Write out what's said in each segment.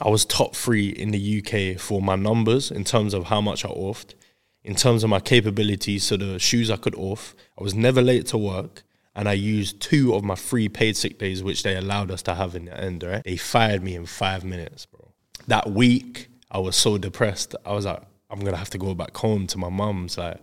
I was top three in the UK for my numbers in terms of how much I offed, in terms of my capabilities, so the shoes I could off. I was never late to work, and I used two of my free paid sick days, which they allowed us to have in the end. Right? They fired me in five minutes, bro. That week, I was so depressed. I was like, I'm gonna have to go back home to my mum's. Like,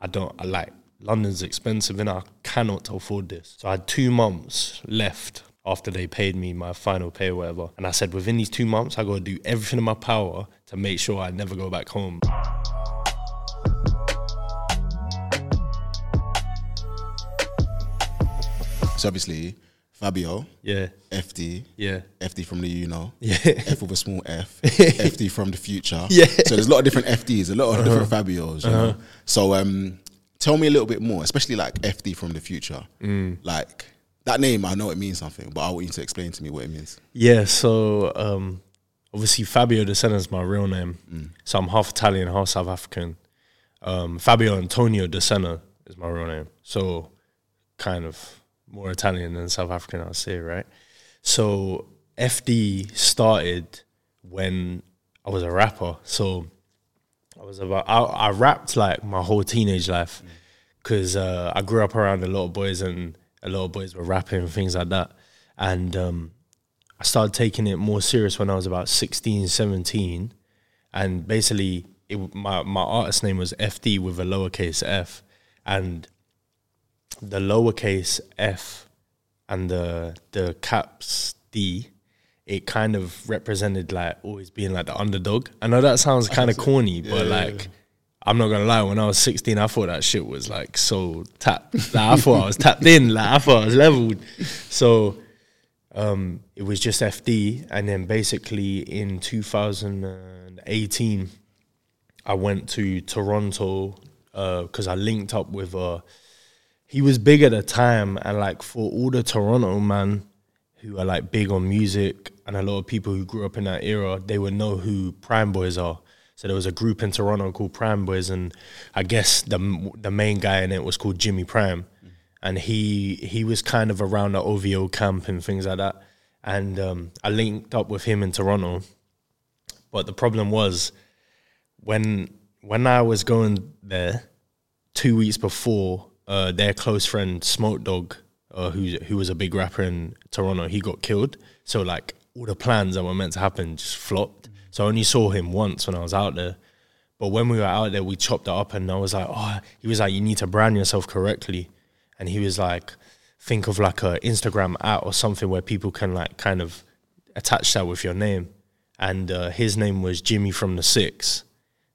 I don't, I like London's expensive, and I cannot afford this. So I had two months left after they paid me my final pay or whatever. And I said, within these two months, I gotta do everything in my power to make sure I never go back home. So obviously, Fabio, Yeah, FD, yeah. FD from the you know, Yeah. F with a small F, FD from the future. Yeah. Uh-huh. So there's a lot of different FDs, a lot of different Fabios. You know? So um, tell me a little bit more, especially like FD from the future. Mm. Like that name, I know it means something, but I want you to explain to me what it means. Yeah, so um, obviously Fabio Dessena is my real name. Mm. So I'm half Italian, half South African. Um, Fabio Antonio Dessena is my real name. So kind of more Italian than South African, I'd say, right? So FD started when I was a rapper. So I was about, I, I rapped like my whole teenage life because uh, I grew up around a lot of boys and a lot of boys were rapping and things like that. And um, I started taking it more serious when I was about 16, 17. And basically, it, my, my artist name was FD with a lowercase f. And the lowercase f and the the caps D, it kind of represented like always being like the underdog. I know that sounds kind of corny, but like I'm not gonna lie, when I was 16, I thought that shit was like so tapped. Like I thought I was tapped in, like I thought I was leveled. So um, it was just FD, and then basically in 2018, I went to Toronto because I linked up with uh, he was big at the time, and like for all the Toronto man who are like big on music, and a lot of people who grew up in that era, they would know who Prime Boys are. So there was a group in Toronto called Prime Boys, and I guess the the main guy in it was called Jimmy Prime, and he he was kind of around the OVO camp and things like that. And um, I linked up with him in Toronto, but the problem was when when I was going there two weeks before, uh, their close friend Smoke Dawg, uh, who who was a big rapper in Toronto, he got killed. So like all the plans that were meant to happen just flopped. So I only saw him once when I was out there. But when we were out there, we chopped it up, and I was like, oh, he was like, you need to brand yourself correctly, and he was like, think of like a Instagram at or something where people can like kind of attach that with your name. And uh, his name was Jimmy from the Six.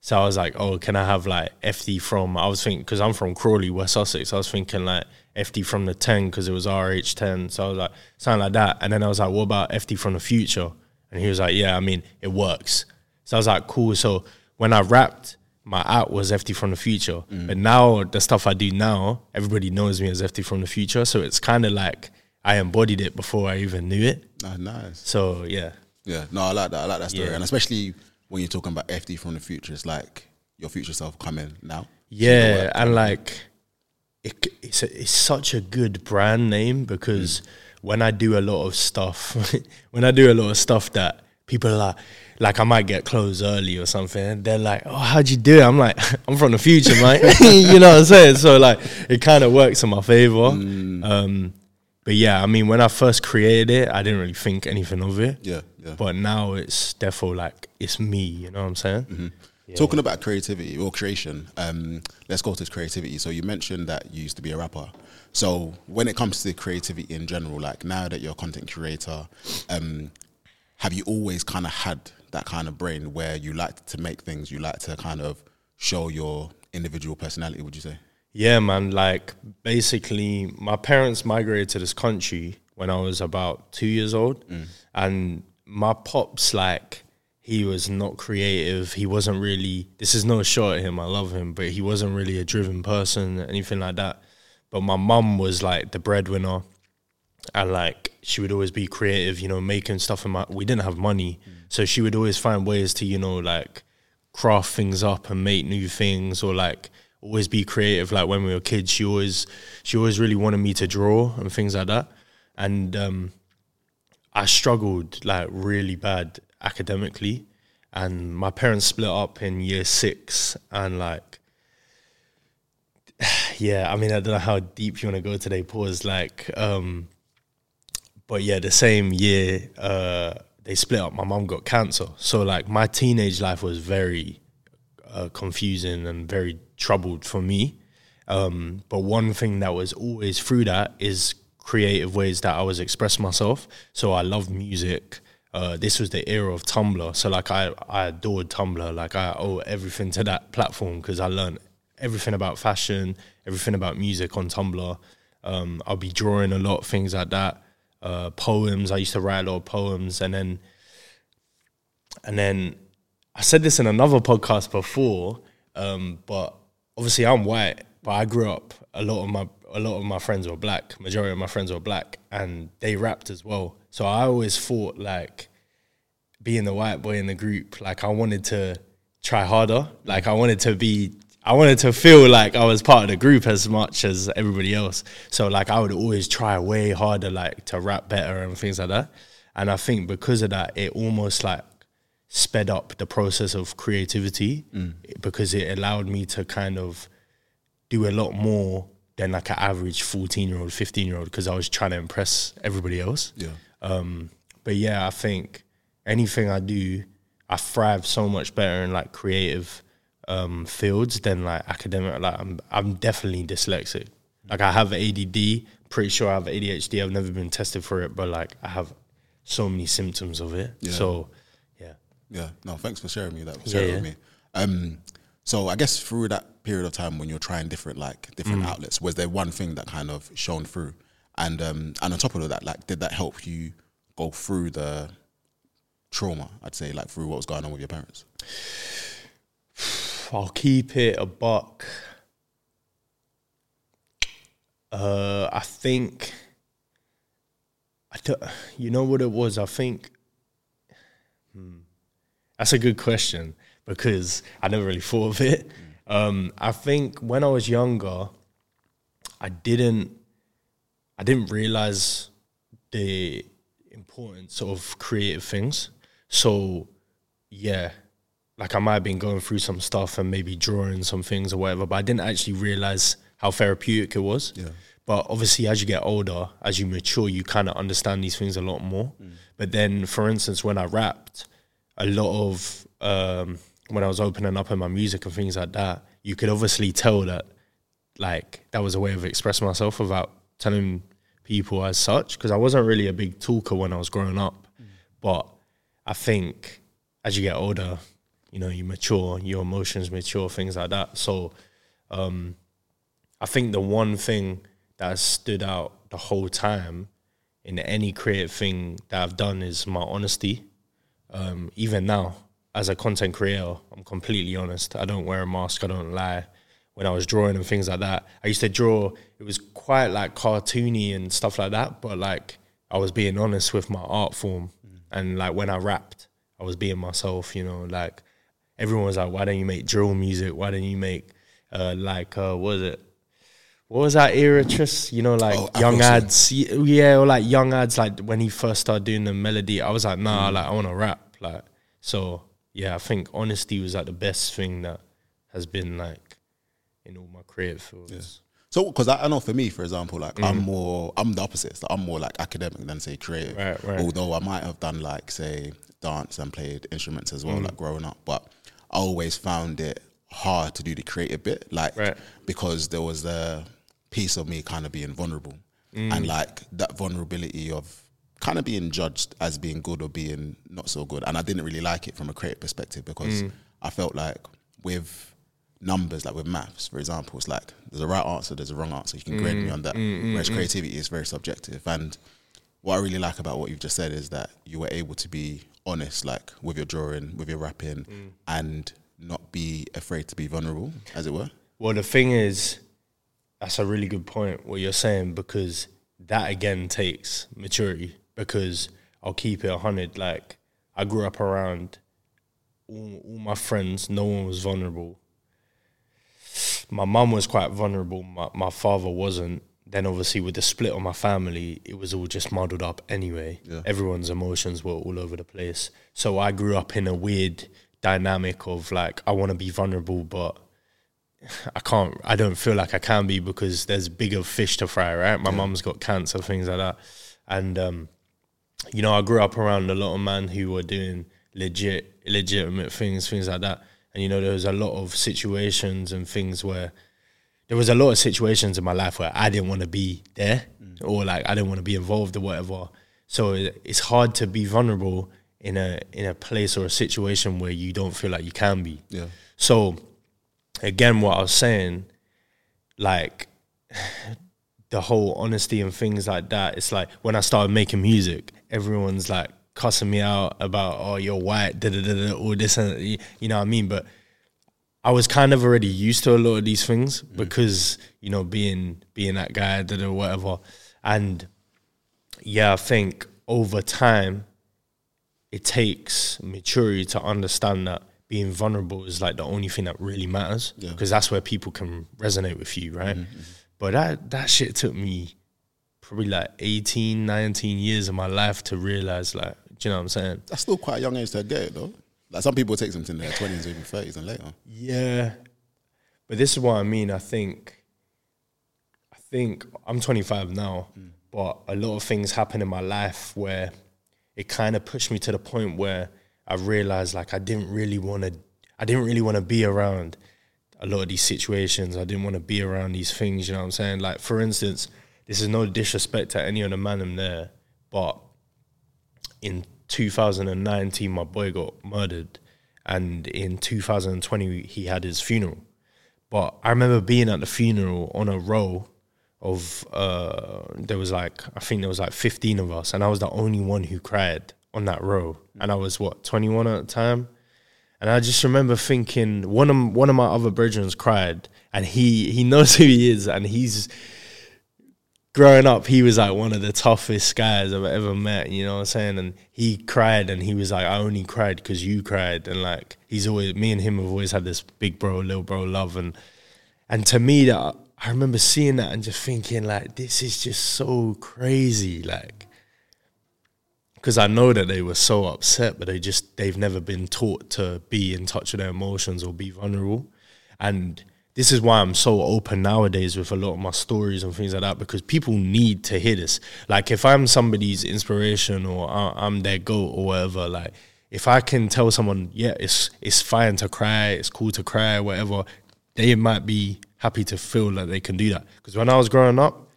So I was like, oh, can I have like FD from? I was thinking because I'm from Crawley, West Sussex. I was thinking like FD from the ten because it was RH10. So I was like something like that. And then I was like, what about FD from the future? And he was like, yeah, I mean, it works. So I was like, cool. So when I rapped, my out was FD from the future. But now the stuff I do now, everybody knows me as FD from the future. So it's kind of like I embodied it before I even knew it. Ah, nice. So yeah, Yeah, no, I like that. I like that story, Yeah. and especially when you're talking about FD from the future, it's like your future self coming now. Yeah, and like it, it's a, it's such a good brand name because when I do a lot of stuff, when I do a lot of stuff that people are like, like I might get clothes early or something, and they're like, "Oh, how'd you do it?" I'm like, "I'm from the future, mate." you know what I'm saying? So like, it kind of works in my favor. Um, but yeah, I mean, when I first created it, I didn't really think anything of it. Yeah, yeah. But now it's therefore like it's me. You know what I'm saying? Talking about creativity or creation, um, let's go to creativity. So you mentioned that you used to be a rapper. So when it comes to creativity in general, like now that you're a content curator, um, have you always kind of had that kind of brain where you like to make things, you like to kind of show your individual personality? Would you say? Yeah, man. Like basically, my parents migrated to this country when I was about two years old, and my pops like he was not creative. He wasn't really. This is no shot at him. I love him, but he wasn't really a driven person, anything like that. But my mum was like the breadwinner, and like she would always be creative. You know, making stuff in my. We didn't have money, so she would always find ways to you know like craft things up and make new things or like always be creative like when we were kids she always she always really wanted me to draw and things like that and um I struggled like really bad academically, and my parents split up in year six, and like, yeah, I mean, I don't know how deep you want to go today. Pause, like, um, but yeah, the same year uh, they split up. My mom got cancer, so like my teenage life was very uh, confusing and very troubled for me. Um, but one thing that was always through that is creative ways that I was expressing myself. So I love music. Uh, this was the era of Tumblr, so like I, I adored Tumblr. Like I owe everything to that platform because I learned everything about fashion, everything about music on Tumblr. Um, I'll be drawing a lot, things like that. Uh, poems. I used to write a lot of poems, and then, and then, I said this in another podcast before, um, but obviously I'm white, but I grew up. A lot of my a lot of my friends were black. Majority of my friends were black, and they rapped as well. So I always thought like being the white boy in the group, like I wanted to try harder. Like I wanted to be I wanted to feel like I was part of the group as much as everybody else. So like I would always try way harder like to rap better and things like that. And I think because of that it almost like sped up the process of creativity because it allowed me to kind of do a lot more than like an average 14 year old 15 year old because i was trying to impress everybody else Yeah. um, but yeah i think anything i do i thrive so much better in like creative um, fields than like academic like I'm, I'm definitely dyslexic like i have add pretty sure i have adhd i've never been tested for it but like i have so many symptoms of it Yeah. so yeah Yeah, no, thanks for sharing me that. Yeah, Sharing yeah. with me. Um, so I guess through that period of time when you're trying different like different Mm. outlets, was there one thing that kind of shone through? And um, and on top of that, like, did that help you go through the trauma? I'd say like through what was going on with your parents. I'll keep it a buck. Uh, I think. I you know what it was? I think. Hmm, that's a good question because I never really thought of it. Um, I think when I was younger, I didn't. I didn't realize the importance of creative things. So, yeah, like I might have been going through some stuff and maybe drawing some things or whatever, but I didn't actually realize how therapeutic it was. Yeah. But obviously, as you get older, as you mature, you kind of understand these things a lot more. But then, for instance, when I rapped, a lot of um, when I was opening up in my music and things like that, you could obviously tell that like that was a way of expressing myself without telling people as such because I wasn't really a big talker when I was growing up. But I think as you get older, you know, you mature, your emotions mature, things like that. So um, I think the one thing that has stood out the whole time in any creative thing that I've done is my honesty. Um, even now, as a content creator, I'm completely honest. I don't wear a mask. I don't lie. When I was drawing and things like that, I used to draw. It was quite like cartoony and stuff like that, but like I was being honest with my art form. And like when I rapped, I was being myself. You know, like everyone was like, "Why don't you make drill music? Why don't you make uh, like uh, what was it? What was that era, Tris? You know, like Oh, Young Adz, yeah, or like Young Adz. Like when he first started doing the melody, I was like, nah, like I want to rap. Like so, yeah. I think honesty was like the best thing that has been like in all my creative fields. So, because I, I know for me, for example, like I'm more, I'm the opposite. So I'm more like academic than say creative. Right, right. Although I might have done like say dance and played instruments as well, like growing up, but I always found it hard to do the creative bit, like Right. because there was a piece of me kind of being vulnerable, mm. and like that vulnerability of kind of being judged as being good or being not so good, and I didn't really like it from a creative perspective because mm. I felt like with numbers, like with maths, for example, it's like there's a right answer, there's a wrong answer. You can grade me mm. on that. Whereas creativity is very subjective. And what I really like about what you've just said is that you were able to be honest, like with your drawing, with your rapping, mm. and not be afraid to be vulnerable, as it were. Well, the thing is, that's a really good point what you're saying because that again takes maturity. Because I'll keep it hundred. Like I grew up around all, all my friends. No one was vulnerable. My mum was quite vulnerable. My my father wasn't. Then obviously with the split on my family, it was all just muddled up anyway. Yeah. Everyone's emotions were all over the place. So I grew up in a weird dynamic of like I want to be vulnerable, but I can't. I don't feel like I can be because there's bigger fish to fry. Right? My mum's got cancer, things like that, and um, you know I grew up around a lot of men who were doing legit, legitimate things, things like that. And you know there was a lot of situations and things where there was a lot of situations in my life where I didn't want to be there or like I didn't want to be involved or whatever. So it's hard to be vulnerable in a in a place or a situation where you don't feel like you can be. Yeah. So again, what I was saying, like the whole honesty and things like that. It's like when I started making music, everyone's like cussing me out about oh you're white, da da da da, all this and you know what I mean. But I was kind of already used to a lot of these things mm. because you know being being that guy, da or whatever, and yeah, I think over time it takes maturity to understand that being vulnerable is like the only thing that really matters Yeah. because that's where people can resonate with you, right? Mm-hmm, mm-hmm. But that that shit took me probably like 18, 19 years of my life to realize like, do you know what I'm saying? That's still quite a young age to get it though. Like some people take them to their twenties, even thirties, and later. Yeah. But this is what I mean. I think I think I'm 25 now, mm. but a lot of things happen in my life where it kind of pushed me to the point where I realized like I didn't really want to I didn't really want to be around a lot of these situations. I didn't want to be around these things, you know what I'm saying? Like for instance, this is no disrespect to any of the man in there, but in 2019 my boy got murdered and in 2020 he had his funeral. But i remember being at the funeral on a row of uh there was like i think there was like 15 of us and i was the only one who cried on that row. And i was what 21 at the time? And I just remember thinking one of one of my other brethren cried, and he he knows who he is, and he's growing up. He was like one of the toughest guys I've ever met. You know what I'm saying? And he cried, and he was like, "I only cried because you cried." And like he's always me and him have always had this big bro, little bro love, and and to me that I remember seeing that and just thinking like, this is just so crazy, like because I know that they were so upset, but they just they've never been taught to be in touch with their emotions or be vulnerable, and this is why I'm so open nowadays with a lot of my stories and things like that because people need to hear this. Like if I'm somebody's inspiration or I'm their goat or whatever, like if I can tell someone, yeah, it's it's fine to cry, it's cool to cry, whatever, they might be happy to feel that they can do that. Because when I was growing up,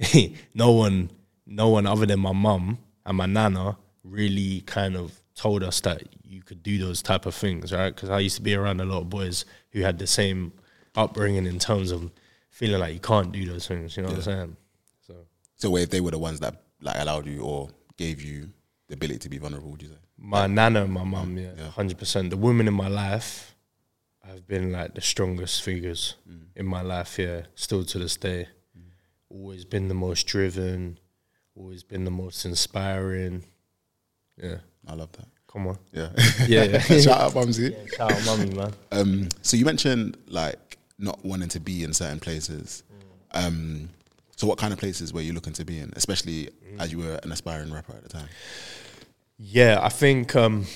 no one, no one other than my mum and my nana really kind of told us that you could do those type of things, right? Because I used to be around a lot of boys who had the same upbringing in terms of feeling like you can't do those things. You know what I'm saying? So So wait, if they were the ones that like allowed you or gave you the ability to be vulnerable, would you say? my nana and my mum, yeah, hundred percent. The women in my life have been like the strongest figures in my life. Yeah, still to this day, always been the most driven, always been the most inspiring. Yeah, I love that. come on. Yeah. Yeah, yeah. Shout out Bumsy. Shout out, mummy, man. Um, so you mentioned like not wanting to be in certain places. Um, so what kind of places were you looking to be in, especially as you were an aspiring rapper at the time? Yeah, I think um,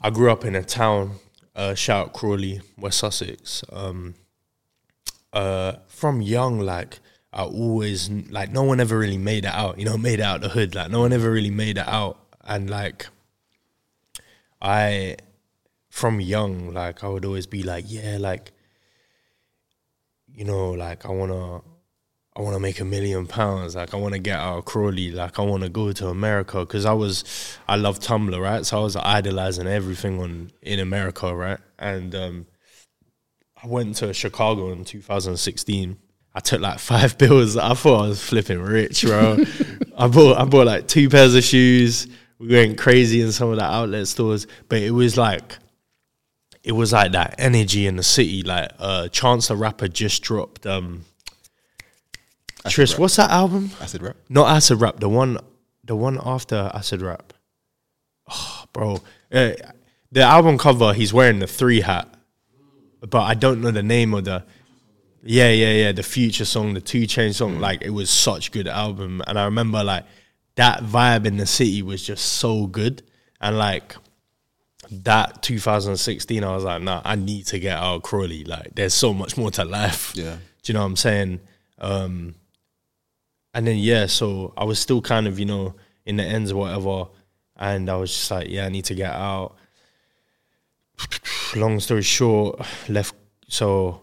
I grew up in a town, uh, shout out Crawley, West Sussex. Um, uh, from young, like I always like no one ever really made it out. You know, made it out the hood. Like no one ever really made it out, and like I, from young, like I would always be like, yeah, like you know, like I wanna. I want to make a million pounds. Like I want to get out of Crawley. Like I want to go to America because I was, I love Tumblr, right? So I was idolizing everything on in America, right? And um, I went to Chicago in 2016. I took like five bills. I thought I was flipping rich, bro. I bought, I bought like two pairs of shoes. We went crazy in some of the outlet stores, but it was like, it was like that energy in the city. Like uh, Chance the Rapper just dropped. Um, Trish, rap. what's that album? Acid rap. Not acid rap. The one, the one after acid rap. Oh, bro, uh, the album cover. He's wearing the three hat, but I don't know the name of the. Yeah, yeah, yeah. The future song, the 2 Chainz song, like it was such good album. And I remember like that vibe in the city was just so good. And like that 2016, I was like, nah, I need to get out of Crawley. Like there's so much more to life. Yeah. Do you know what I'm saying? Um and then yeah, so I was still kind of, you know, in the ends or whatever. And I was just like, yeah, I need to get out. Long story short, left so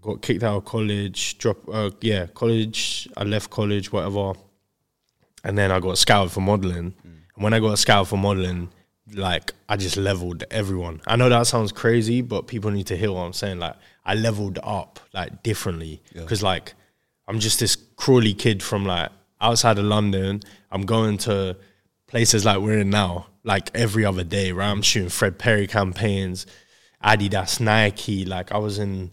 got kicked out of college, drop uh, yeah, college, I left college, whatever. And then I got scouted for modeling. And when I got scouted for modeling, like I just leveled everyone. I know that sounds crazy, but people need to hear what I'm saying. Like I leveled up like differently because like I'm just this Crawley kid from like outside of London. I'm going to places like we're in now, like every other day, right? I'm shooting Fred Perry campaigns, Adidas, Nike. Like I was in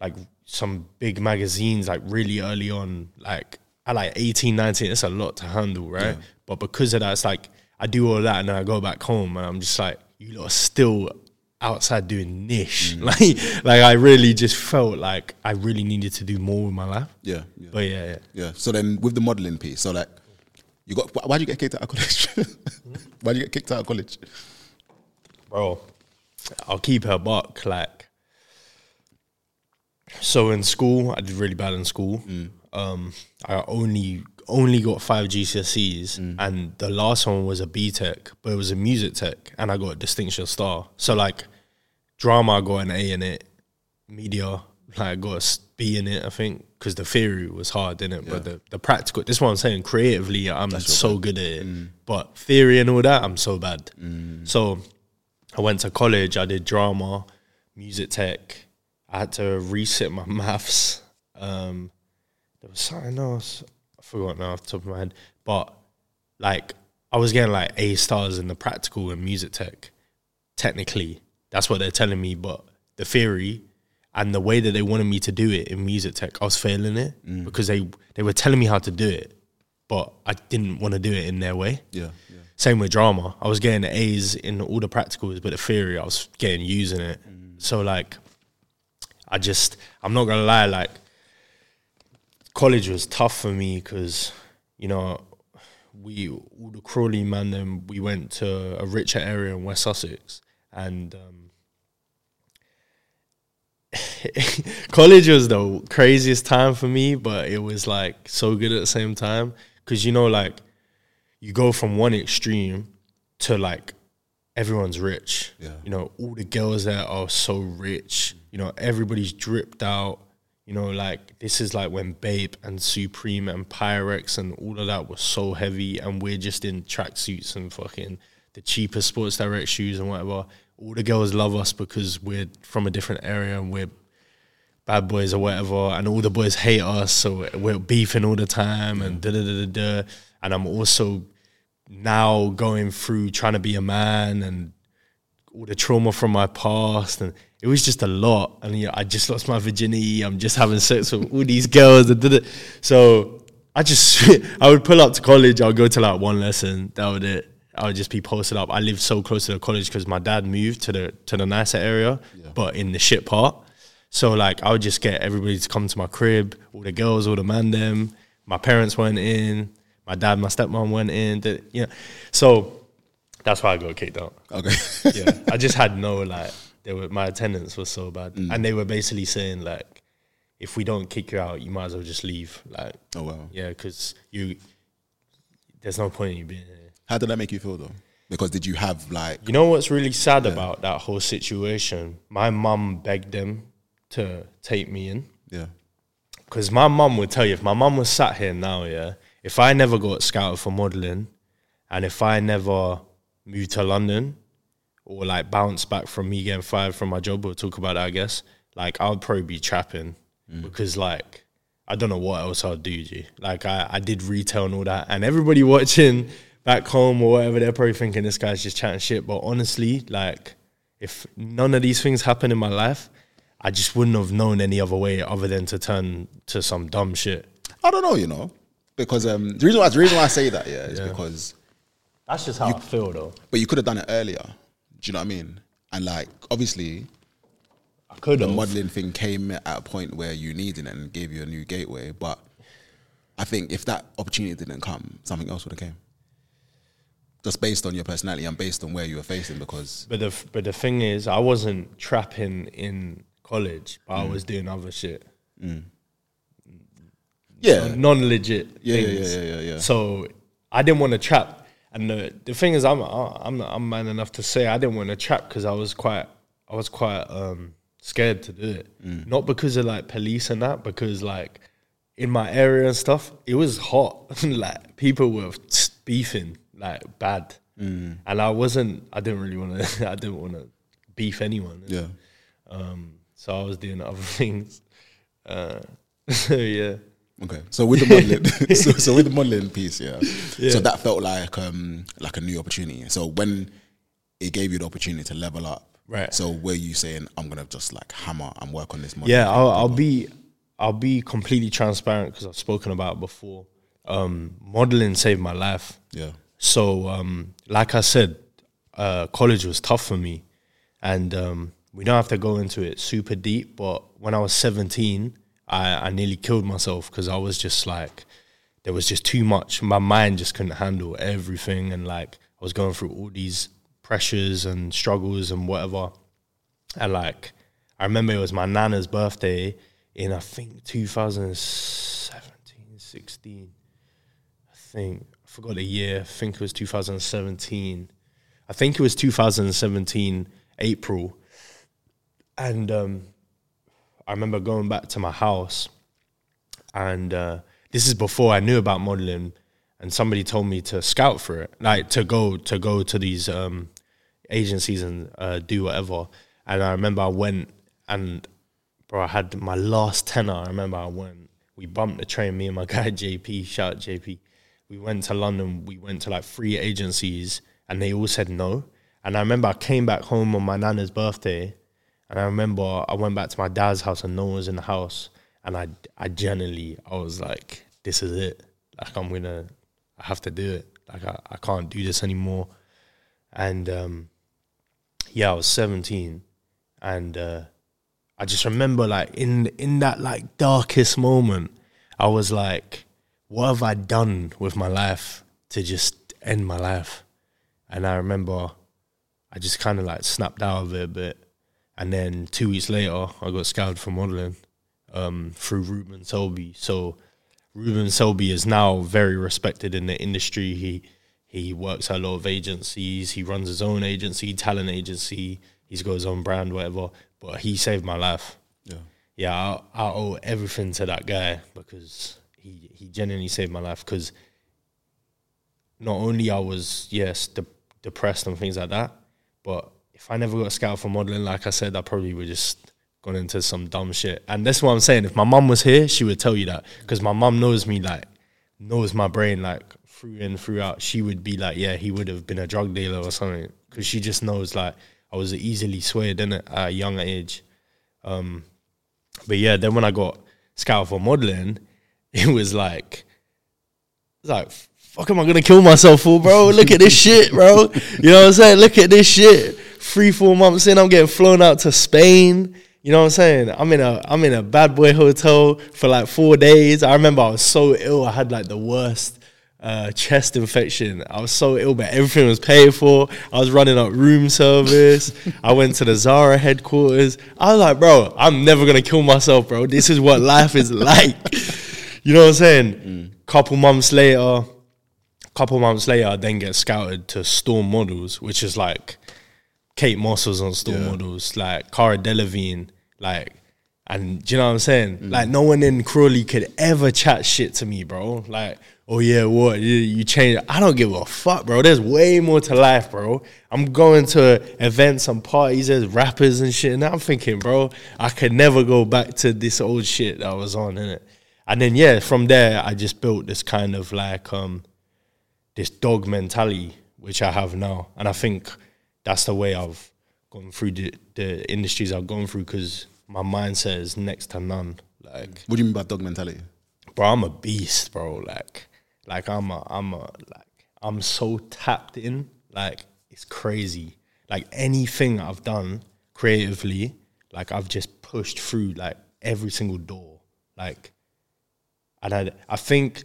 like some big magazines like really early on, like at like 18, 19. It's a lot to handle, right? But because of that, it's like I do all that and then I go back home and I'm just like, you lot are still outside doing niche. Like like I really just felt like I really needed to do more with my life. Yeah. Yeah. But yeah, yeah. Yeah. So then with the modeling piece, so like you got why'd you get kicked out of college? why'd you get kicked out of college? bro, I'll keep her buck. Like, so in school, I did really bad in school. Um, I only only got five GCSEs, and the last one was a BTEC, but it was a music tech, and I got a distinction star. So like, drama, I got an A in it. Media, like I got a B in it. I think because the theory was hard, didn't it? But the the practical. This is what I'm saying. Creatively, I'm so good at it, but theory and all that, I'm so bad. So I went to college. I did drama, music tech. I had to reset my maths. Um, there was something else. Forgot now off the top of my head. But like, I was getting like A stars in the practical and music tech. Technically, that's what they're telling me. But the theory and the way that they wanted me to do it in music tech, I was failing it mm. because they they were telling me how to do it, but I didn't want to do it in their way. Yeah. Yeah. Same with drama. I was getting A's in all the practicals, but the theory I was getting U's in it. Mm. So like, I just I'm not gonna lie. Like, college was tough for me because you know we all the Crawley man. Then we went to a richer area in West Sussex, and um, college was the craziest time for me. But it was like so good at the same time because you know like you go from one extreme to like everyone's rich. Yeah. You know, all the girls there are so rich. You know, everybody's dripped out. You know, like this is like when Bape and Supreme and Pyrex and all of that was so heavy, and we're just in tracksuits and fucking the cheapest Sports Direct shoes and whatever. All the girls love us because we're from a different area and we're bad boys or whatever, and all the boys hate us, so we're beefing all the time and da da da da. And I'm also now going through trying to be a man and all the trauma from my past, and it was just a lot. And you know, I just lost my virginity. I'm just having sex with all these girls. And da da. So I just I would pull up to college. I'll go to like one lesson. That would it. I would just be posted up. I lived so close to the college because my dad moved to the to the nicer area, but in the shit part. So like I would just get everybody to come to my crib, all the girls, all the man them. My parents went in, my dad, my stepmom went in. The, you know, so that's why I got kicked out. Okay. Yeah, I just had no like. They were my attendance was so bad, mm. and they were basically saying like, if we don't kick you out, you might as well just leave. Like, oh wow. yeah, because you, there's no point in you being here. How did that make you feel though? Because did you have like You know what's really sad about that whole situation? My mum begged them to take me in. yeah Because my mum would tell you, if my mum was sat here now, yeah, if I never got scouted for modeling and if I never moved to London or like bounce back from me getting fired from my job, we'll talk about that, I guess, like I would probably be trapping because like I don't know what else I'd do, G. Like I, I did retail and all that, and everybody watching back home or whatever, they're probably thinking this guy's just chatting shit. But honestly, like if none of these things happened in my life, I just wouldn't have known any other way other than to turn to some dumb shit. I don't know, you know, because um, the reason why the reason why I say that yeah is because That's just how I feel, though. but you could have done it earlier. Do you know what I mean? And like obviously, I could the modeling thing came at a point where you needed it and gave you a new gateway. But I think if that opportunity didn't come, something else would have came. Just based on your personality and based on where you were facing, because But the but the thing is, I wasn't trapping in college, but Mm. I was doing other shit, yeah, non legit. Yeah, yeah, yeah, yeah, yeah. So I didn't want to trap, and the the thing is, I'm I'm I'm man enough to say I didn't want to trap because I was quite I was quite um scared to do it, Mm. not because of like police and that, because like in my area and stuff, it was hot. like people were beefing like bad, Mm. and I wasn't. I didn't really want to. I didn't want to beef anyone. yeah. Um, so I was doing other things. Uh, so yeah. Okay, so with the modeling, so, so with the modeling piece, yeah. Yeah. So that felt like um like a new opportunity. So when it gave you the opportunity to level up, Right. So were you saying I'm gonna just like hammer and work on this? modeling Yeah, I'll, I'll be I'll be completely transparent because I've spoken about it before. Um, modeling saved my life. Yeah. So, um, like I said, uh, college was tough for me, and um, we don't have to go into it super deep. But when I was seventeen, I, I nearly killed myself because I was just like, there was just too much. My mind just couldn't handle everything, and like I was going through all these pressures and struggles and whatever. And like, I remember it was my nana's birthday in I think 2017, 16. I think I forgot the year. I think it was 2017. I think it was 2017 April, and um, I remember going back to my house, and uh, this is before I knew about modeling, and somebody told me to scout for it, like to go to go to these um, agencies and uh, do whatever. And I remember I went and bro, I had my last tenner. I remember I went. We bumped the train. Me and my guy JP. Shout out JP. We went to London. We went to like three agencies, and they all said no. And I remember I came back home on my nana's birthday, and I remember I went back to my dad's house, and no one was in the house. And I, I genuinely, I was like, this is it. Like I'm gonna, I have to do it. Like I, I can't do this anymore. And um, yeah, I was 17, and uh, I just remember like in in that like darkest moment, I was like, what have I done with my life to just end my life? And I remember I just kind of like snapped out of it a bit. And then two weeks later, I got scouted for modeling um, through Reuben Selby. So Reuben Selby is now very respected in the industry. He he works at a lot of agencies. He runs his own agency, talent agency. He's got his own brand, whatever. But he saved my life. Yeah. Yeah, I, I owe everything to that guy because he he genuinely saved my life. Because not only I was yes de- depressed and things like that, but if I never got scouted for modeling, like I said, I probably would just gone into some dumb shit. And that's what I'm saying. If my mum was here, she would tell you that because my mum knows me like knows my brain like through and throughout. She would be like, yeah, he would have been a drug dealer or something because she just knows like I was easily swayed in it at a young age. Um, but yeah, then when I got scouted for modeling, it was like, it's like, fuck am I gonna kill myself for, bro? Look at this shit, bro. You know what I'm saying? Look at this shit. Three, four months in, I'm getting flown out to Spain. You know what I'm saying? I'm in a I'm in a bad boy hotel for like four days. I remember I was so ill. I had like the worst uh, chest infection. I was so ill, but everything was paid for. I was running up room service. I went to the Zara headquarters. I was like, bro, I'm never gonna kill myself, bro. This is what life is like. You know what I'm saying? Couple months later, couple months later, I then get scouted to Storm Models, which is like Kate Moss was on Storm Yeah. Models, like Cara Delevingne, like, and do you know what I'm saying? Like, no one in Crawley could ever chat shit to me, bro. Like, oh yeah, what you, you changed? I don't give a fuck, bro. There's way more to life, bro. I'm going to events and parties, there's rappers and shit, and I'm thinking, bro, I could never go back to this old shit that I was on, innit? And then yeah, from there, I just built this kind of like um this dog mentality which I have now, and I think that's the way I've gone through the, the industries I've gone through because my mindset is next to none. Like, What do you mean by dog mentality? bro, I'm a beast, bro. Like, like I'm a, I'm a, like, I'm so tapped in. Like, it's crazy. Like anything I've done creatively, like I've just pushed through like every single door. Like, and I, I think,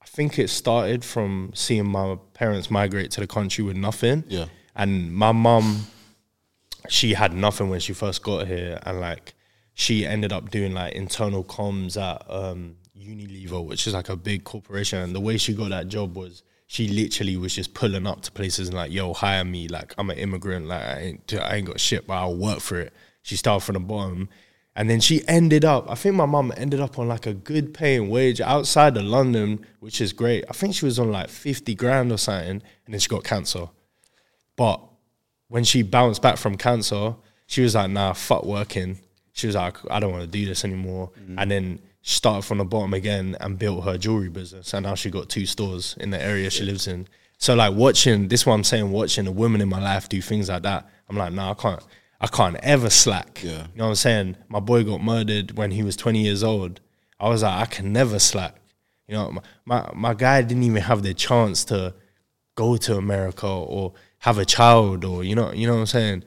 I think it started from seeing my parents migrate to the country with nothing. Yeah. And my mum, she had nothing when she first got here, and like she ended up doing like internal comms at um, Unilever, which is like a big corporation. And the way she got that job was she literally was just pulling up to places and like, "Yo, hire me. Like I'm an immigrant. Like I ain't, I ain't got shit, but I'll work for it." She started from the bottom. And then she ended up, I think my mum ended up on like a good paying wage outside of London, which is great. I think she was on like 50 grand or something, and then she got cancer. But when she bounced back from cancer, she was like, nah, fuck working. She was like, I don't want to do this anymore. Mm. And then she started from the bottom again and built her jewelry business. And now she got two stores in the area she lives in. So like watching this one I'm saying, watching a woman in my life do things like that, I'm like, nah, I can't I can't ever slack. Yeah. You know what I'm saying? My boy got murdered when he was 20 years old. I was like, I can never slack. You know, my, my, my guy didn't even have the chance to go to America or have a child or you know, you know what I'm saying?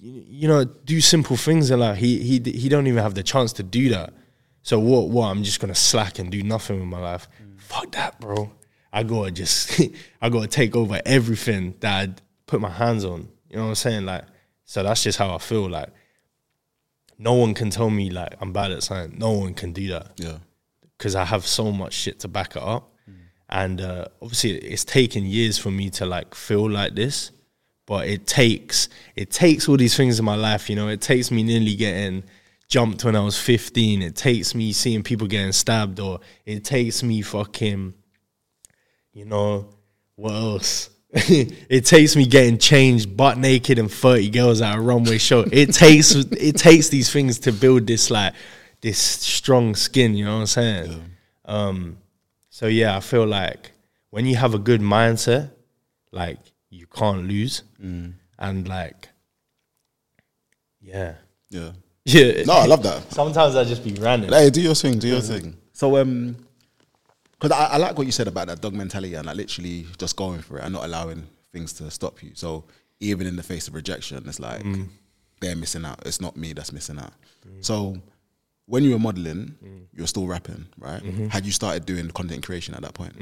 You, you know, do simple things in life. He he he don't even have the chance to do that. So what what I'm just gonna slack and do nothing with my life. Mm. Fuck that, bro. I gotta just I gotta take over everything that I put my hands on. You know what I'm saying? Like so that's just how I feel. Like no one can tell me like I'm bad at something. No one can do that Yeah. because I have so much shit to back it up. And uh, obviously, it's taken years for me to like feel like this, but it takes it takes all these things in my life. You know, it takes me nearly getting jumped when I was 15. It takes me seeing people getting stabbed, or it takes me fucking, you know, what else? it takes me getting changed butt naked and 30 girls at a runway show. It takes it takes these things to build this like this strong skin, you know what I'm saying? Um so yeah, I feel like when you have a good mindset, like you can't lose. Mm. And like yeah. Yeah. Yeah. No, I love that. Sometimes I just be random. Hey, do your thing, do your thing. So, um, because I, I like what you said about that dog mentality and like literally just going for it and not allowing things to stop you. So, even in the face of rejection, it's like mm. they're missing out. It's not me that's missing out. Mm. So, when you were modeling, mm. you were still rapping, right? Mm-hmm. Had you started doing content creation at that point?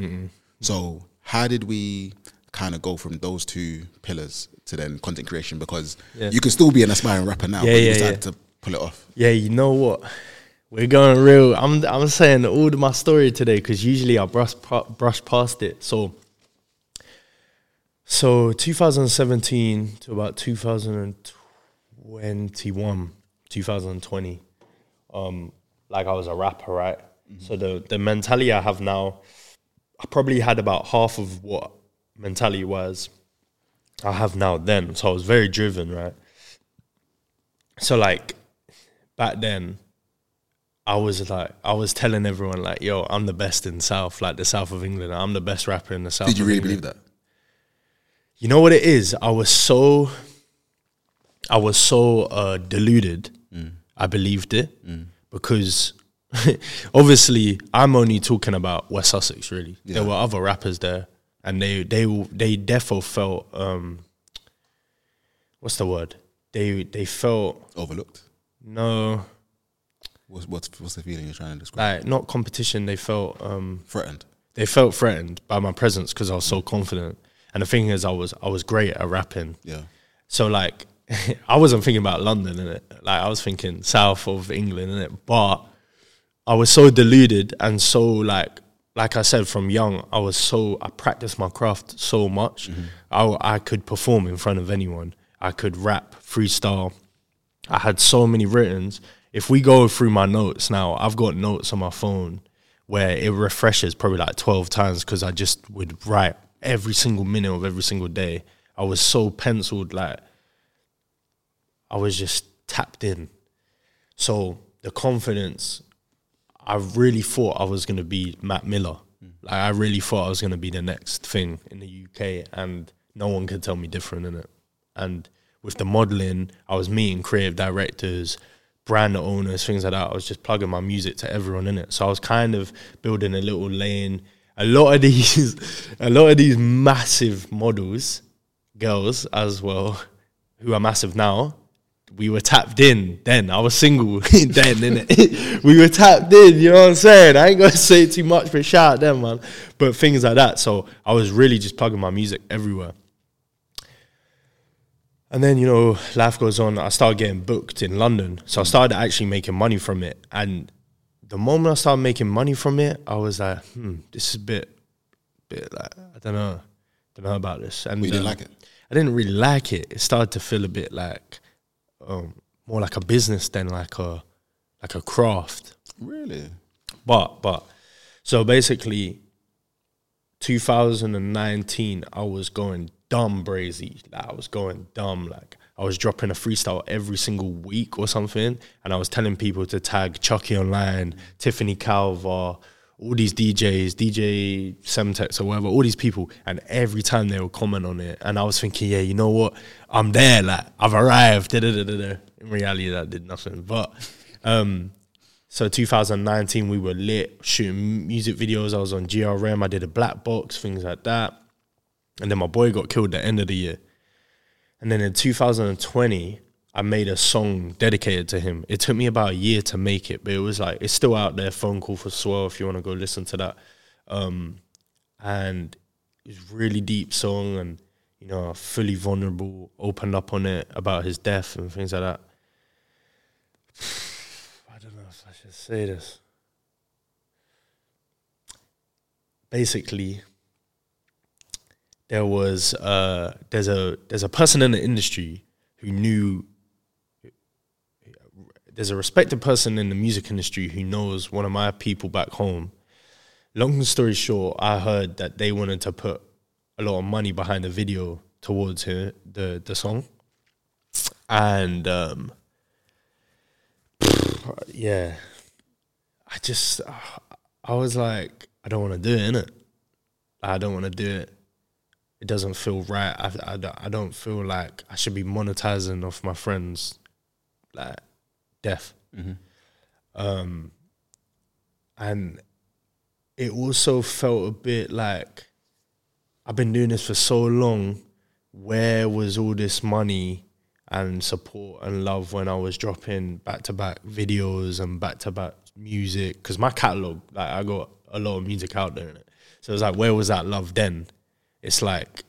So, how did we kind of go from those two pillars to then content creation? Because Yeah. you can still be an aspiring rapper now, Yeah, but you yeah, decided to pull it off. Yeah, you know what? We're going real. I'm I'm saying all of my story today because usually I brush brush past it. So, so 2017 to about 2021, 2020, um, like I was a rapper, right? So the the mentality I have now, I probably had about half of what mentality was I have now then. So I was very driven, right? So like back then, I was like, I was telling everyone like, "Yo, I'm the best in South, like the South of England. I'm the best rapper in the South." Did you really England. believe that? You know what it is? I was so, I was so uh, deluded. I believed it because obviously I'm only talking about West Sussex. Really, there were other rappers there, and they they they defo felt um, what's the word? They they felt Overlooked. no What's, what's what's the feeling you're trying to describe? like not competition. They felt um, Threatened. they felt threatened by my presence because I was so confident. And the thing is, I was I was great at rapping. Yeah. So like, I wasn't thinking about London in it. Like I was thinking south of England in it. But I was so deluded and so like, like I said from young, I was so I practiced my craft so much. Mm-hmm. I I could perform in front of anyone. I could rap, freestyle. I had so many writtens. If we go through my notes now, I've got notes on my phone where it refreshes probably like 12 times because I just would write every single minute of every single day. I was so penciled, like, I was just tapped in. So the confidence, I really thought I was going to be Mac Miller. Mm. Like, I really thought I was going to be the next thing in the UK, and no one could tell me different in it. And with the modeling, I was meeting creative directors, brand owners, things like that. I was just plugging my music to everyone in it. So I was kind of building a little lane. A lot of these, a lot of these massive models, girls as well, who are massive now, we were tapped in then. I was single then, innit? we were tapped in, you know what I'm saying? I ain't gonna say too much, but shout out them, man. But things like that. So I was really just plugging my music everywhere. And then, you know, life goes on. I started getting booked in London. So I started actually making money from it. And the moment I started making money from it, I was like, hmm, this is a bit, bit like, I don't know. Don't know about this. And we didn't um, like it. I didn't really like it. It started to feel a bit like um, more like a business than like a like a craft. Really? But but so basically, 2019, I was going dumb brazy. Like I was going dumb. Like I was dropping a freestyle every single week or something, and I was telling people to tag Chuckie Online, Tiffany Calver, all these DJs, DJ Semtex or whatever, all these people, and every time they would comment on it, and I was thinking, yeah, you know what, I'm there. Like I've arrived. Da-da-da-da-da. In reality, that did nothing, but. um so 2019, we were lit shooting music videos. I was on GRM. I did a black box, things like that. And then my boy got killed at the end of the year. And then in 2020, I made a song dedicated to him. It took me about a year to make it, but it was like it's still out there. Phone call for Swell if you want to go listen to that. Um, and it's really deep song, and you know, fully vulnerable. Opened up on it about his death and things like that. I don't know if I should say this. Basically, there was uh, there's a there's a person in the industry who knew. There's a respected person in the music industry who knows one of my people back home. Long story short, I heard that they wanted to put a lot of money behind the video towards her, the the song, and um, yeah, I just I was like, I don't want to do it, innit? I don't want to do it. It doesn't feel right. I, I, I don't feel like I should be monetizing off my friends, like death. Um, and it also felt a bit like I've been doing this for so long. Where was all this money and support and love when I was dropping back to back videos and back to back music? Because my catalog, like I got a lot of music out there in it. So it's like, where was that love then? It's like,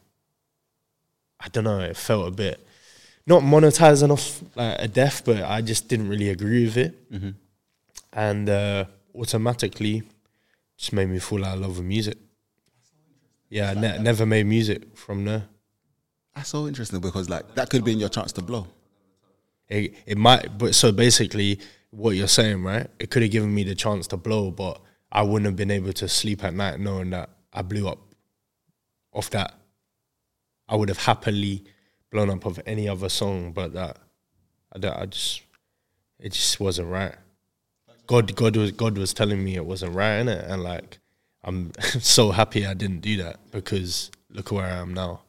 I don't know. It felt a bit not monetizing off like a death, but I just didn't really agree with it, and uh, automatically just made me fall out of love with music. Yeah, I ne- never made music from there. That's so interesting because like that could have been your chance to blow. It, it might, but so basically, what you're saying, right? It could have given me the chance to blow, but I wouldn't have been able to sleep at night knowing that I blew up off that. I would have happily blown up of any other song, but that I, don't- I just it just wasn't right. God, God was God was telling me it wasn't right, innit? And like, I'm so happy I didn't do that because look where I am now.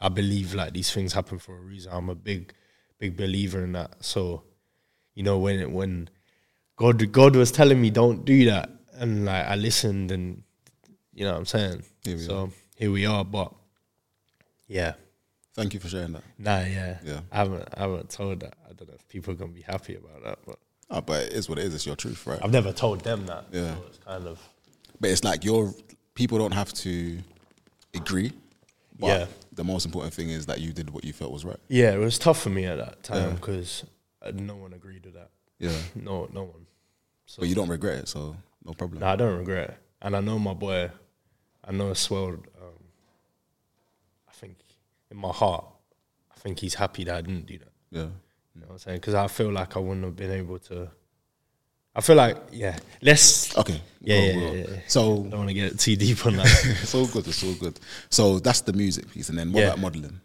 I believe like these things happen for a reason. I'm a big, big believer in that. So, you know, when it, when God God was telling me don't do that, and like I listened, and you know what I'm saying. Here so here we are. But yeah, Thank you for sharing that. nah, yeah, Yeah. I haven't I haven't told that. I don't know if people are gonna be happy about that, but Oh, but it is what it is. It's your truth, right? I've never told them that. Yeah. so it's kind of But it's like your people don't have to agree. But Yeah. the most important thing is that you did what you felt was right. yeah. It was tough for me at that time Yeah. because no one agreed with that. Yeah. No, no one. So But you don't regret it, so no problem. No, I don't regret it. And I know my boy, I know Swell, um, I think in my heart, I think he's happy that I didn't do that. Yeah. You know what I'm saying? Because I feel like I wouldn't have been able to. I feel like, yeah, let's. Okay. Yeah, Go, yeah, go. yeah, yeah. I don't want to get too deep on that. it's all good. It's all good. So that's the music piece, and then what Yeah. about modeling?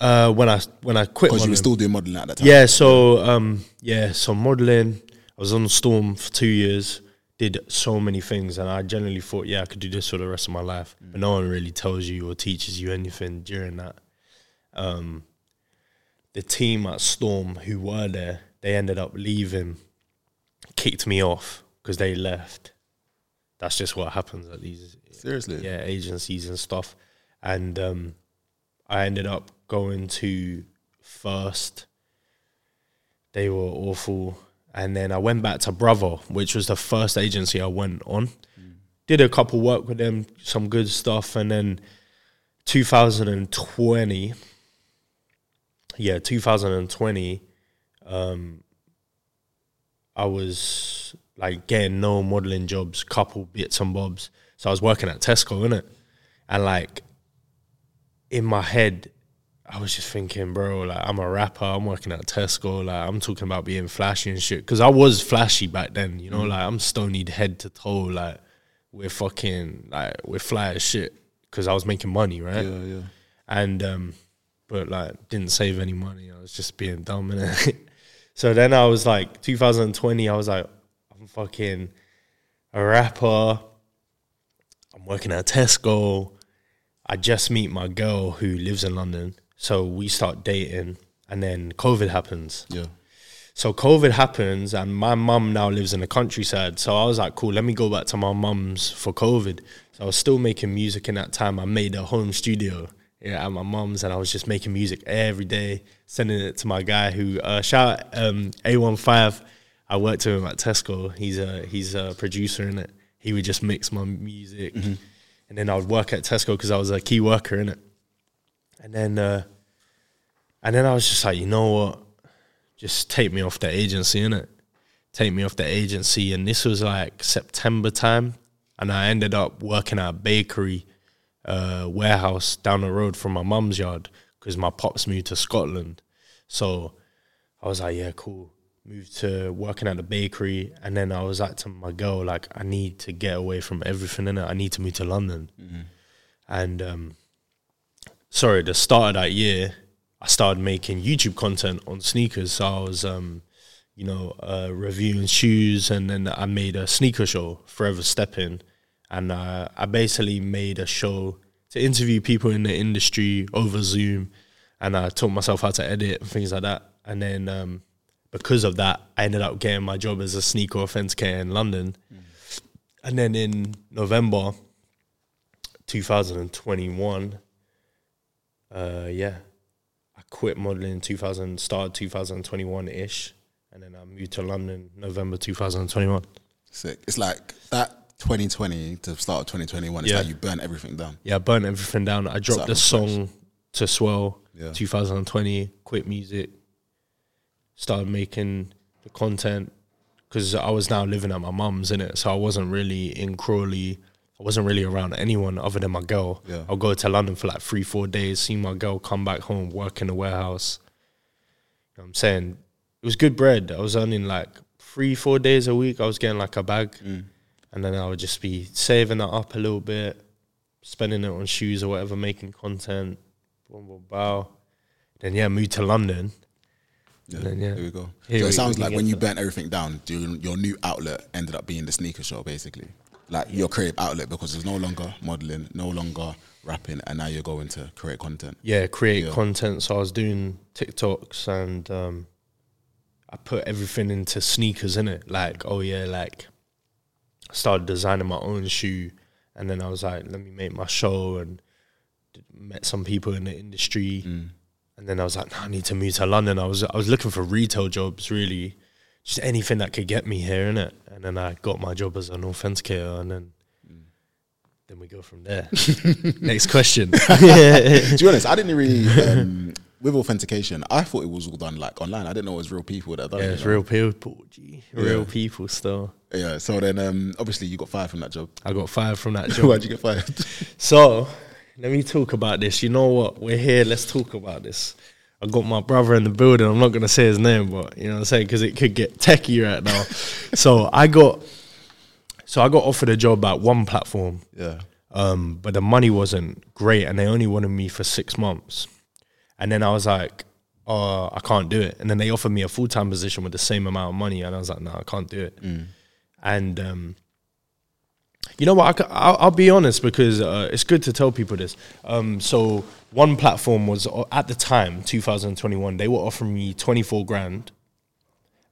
uh, when I when I quit, Because you were still doing modeling at that time. Yeah, so um, yeah, so modeling. I was on the Storm for two years. Did so many things, and I generally thought, yeah, I could do this for the rest of my life. But no one really tells you or teaches you anything during that. Um, the team at Storm who were there, they ended up leaving, kicked me off because they left. That's just what happens at these Seriously. yeah agencies and stuff and um i ended up going to first They were awful. And then I went back to Brother, which was the first agency I went on. Did a couple work with them, some good stuff, and then 2020, yeah, 2020, um, I was like getting no modeling jobs, couple bits and bobs. So I was working at Tesco, innit? And like in my head, I was just thinking, bro, like I'm a rapper, I'm working at Tesco, like I'm talking about being flashy and shit. Cause I was flashy back then, you know, like I'm stonied head to toe, like we're fucking like we're fly as shit. Cause I was making money, right? Yeah, yeah. and um, but like didn't save any money. I was just being dumb it. so then I was like, 2020. I was like, I'm fucking a rapper. I'm working at Tesco. I just meet my girl who lives in London, so we start dating, and then COVID happens. Yeah. So COVID happens, and my mum now lives in the countryside. So I was like, cool, let me go back to my mum's for COVID. So I was still making music in that time. I made a home studio yeah, at my mum's, and I was just making music every day, sending it to my guy who uh, shout out, um, A15. I worked with him at Tesco. He's a he's a producer in it. He would just mix my music, and then I would work at Tesco because I was a key worker in it. And then uh, and then I was just like, you know what? just take me off the agency, innit? Take me off the agency. And this was like September time. And I ended up working at a bakery uh, warehouse down the road from my mum's yard because my pops moved to Scotland. So I was like, yeah, cool. Moved to working at the bakery. And then I was like to my girl, like, I need to get away from everything in it. I need to move to London. And um, sorry, the start of that year, I started making YouTube content on sneakers. So I was, um, you know, uh, reviewing shoes, and then I made a sneaker show, Forever Stepping, and uh, I basically made a show to interview people in the industry over Zoom, and I taught myself how to edit and things like that. And then um, because of that, I ended up getting my job as a sneaker authenticator in London. And then in November 2021, uh, yeah, I quit modeling in 2000, started 2021 ish, and then I moved to London November 2021. Sick. It's like that 2020 to start of 2021. It's Yeah. like you burn everything down. Yeah, I burnt everything down. I dropped the song to Swell Yeah. 2020, quit music, started making the content because I was now living at my mum's in it, so I wasn't really in Crawley. I wasn't really around anyone other than my girl. Yeah. I'll go to London for like three, four days, see my girl, come back home, work in the warehouse. You know what I'm saying? It was good bread. I was earning like three, four days a week. I was getting like a bag. Mm. And then I would just be saving that up a little bit, spending it on shoes or whatever, making content, boom, boom, bow. Then yeah, moved to London. Yeah, then, yeah. Here we go. Here so we- it sounds like when you burnt everything down, your, your new outlet ended up being the sneaker show, basically. Like your creative outlet because there's no longer modeling, no longer rapping, and now you're going to create content. Yeah, create Yeah. content. So I was doing TikToks and um, I put everything into sneakers in it. Like, oh yeah, like I started designing my own shoe, and then I was like, let me make my show and met some people in the industry. And then I was like, nah, I need to move to London. I was I was looking for retail jobs, really, just anything that could get me here, innit? And then I got my job as an authenticator, and then then we go from there. Next question. to be honest, I didn't really um, with authentication. I thought it was all done like online. I didn't know it was real people that done Yeah, it. it's real people, G. Real Yeah. people still. Yeah. So then, um, obviously, you got fired from that job. I got fired from that job. Why'd you get fired? so, let me talk about this. You know what? We're here. Let's talk about this. I got my brother in the building. I'm not going to say his name, but you know what I'm saying? Because it could get techie right now. so, I got. So I got offered a job at one platform, yeah. um, but the money wasn't great, and they only wanted me for six months. And then I was like, "Oh, I can't do it." And then they offered me a full time position with the same amount of money, and I was like, "No, I can't do it." And um, you know what? I, will I'll be honest because uh, it's good to tell people this. Um, so one platform was uh, at the time, 2021. They were offering me 24 grand,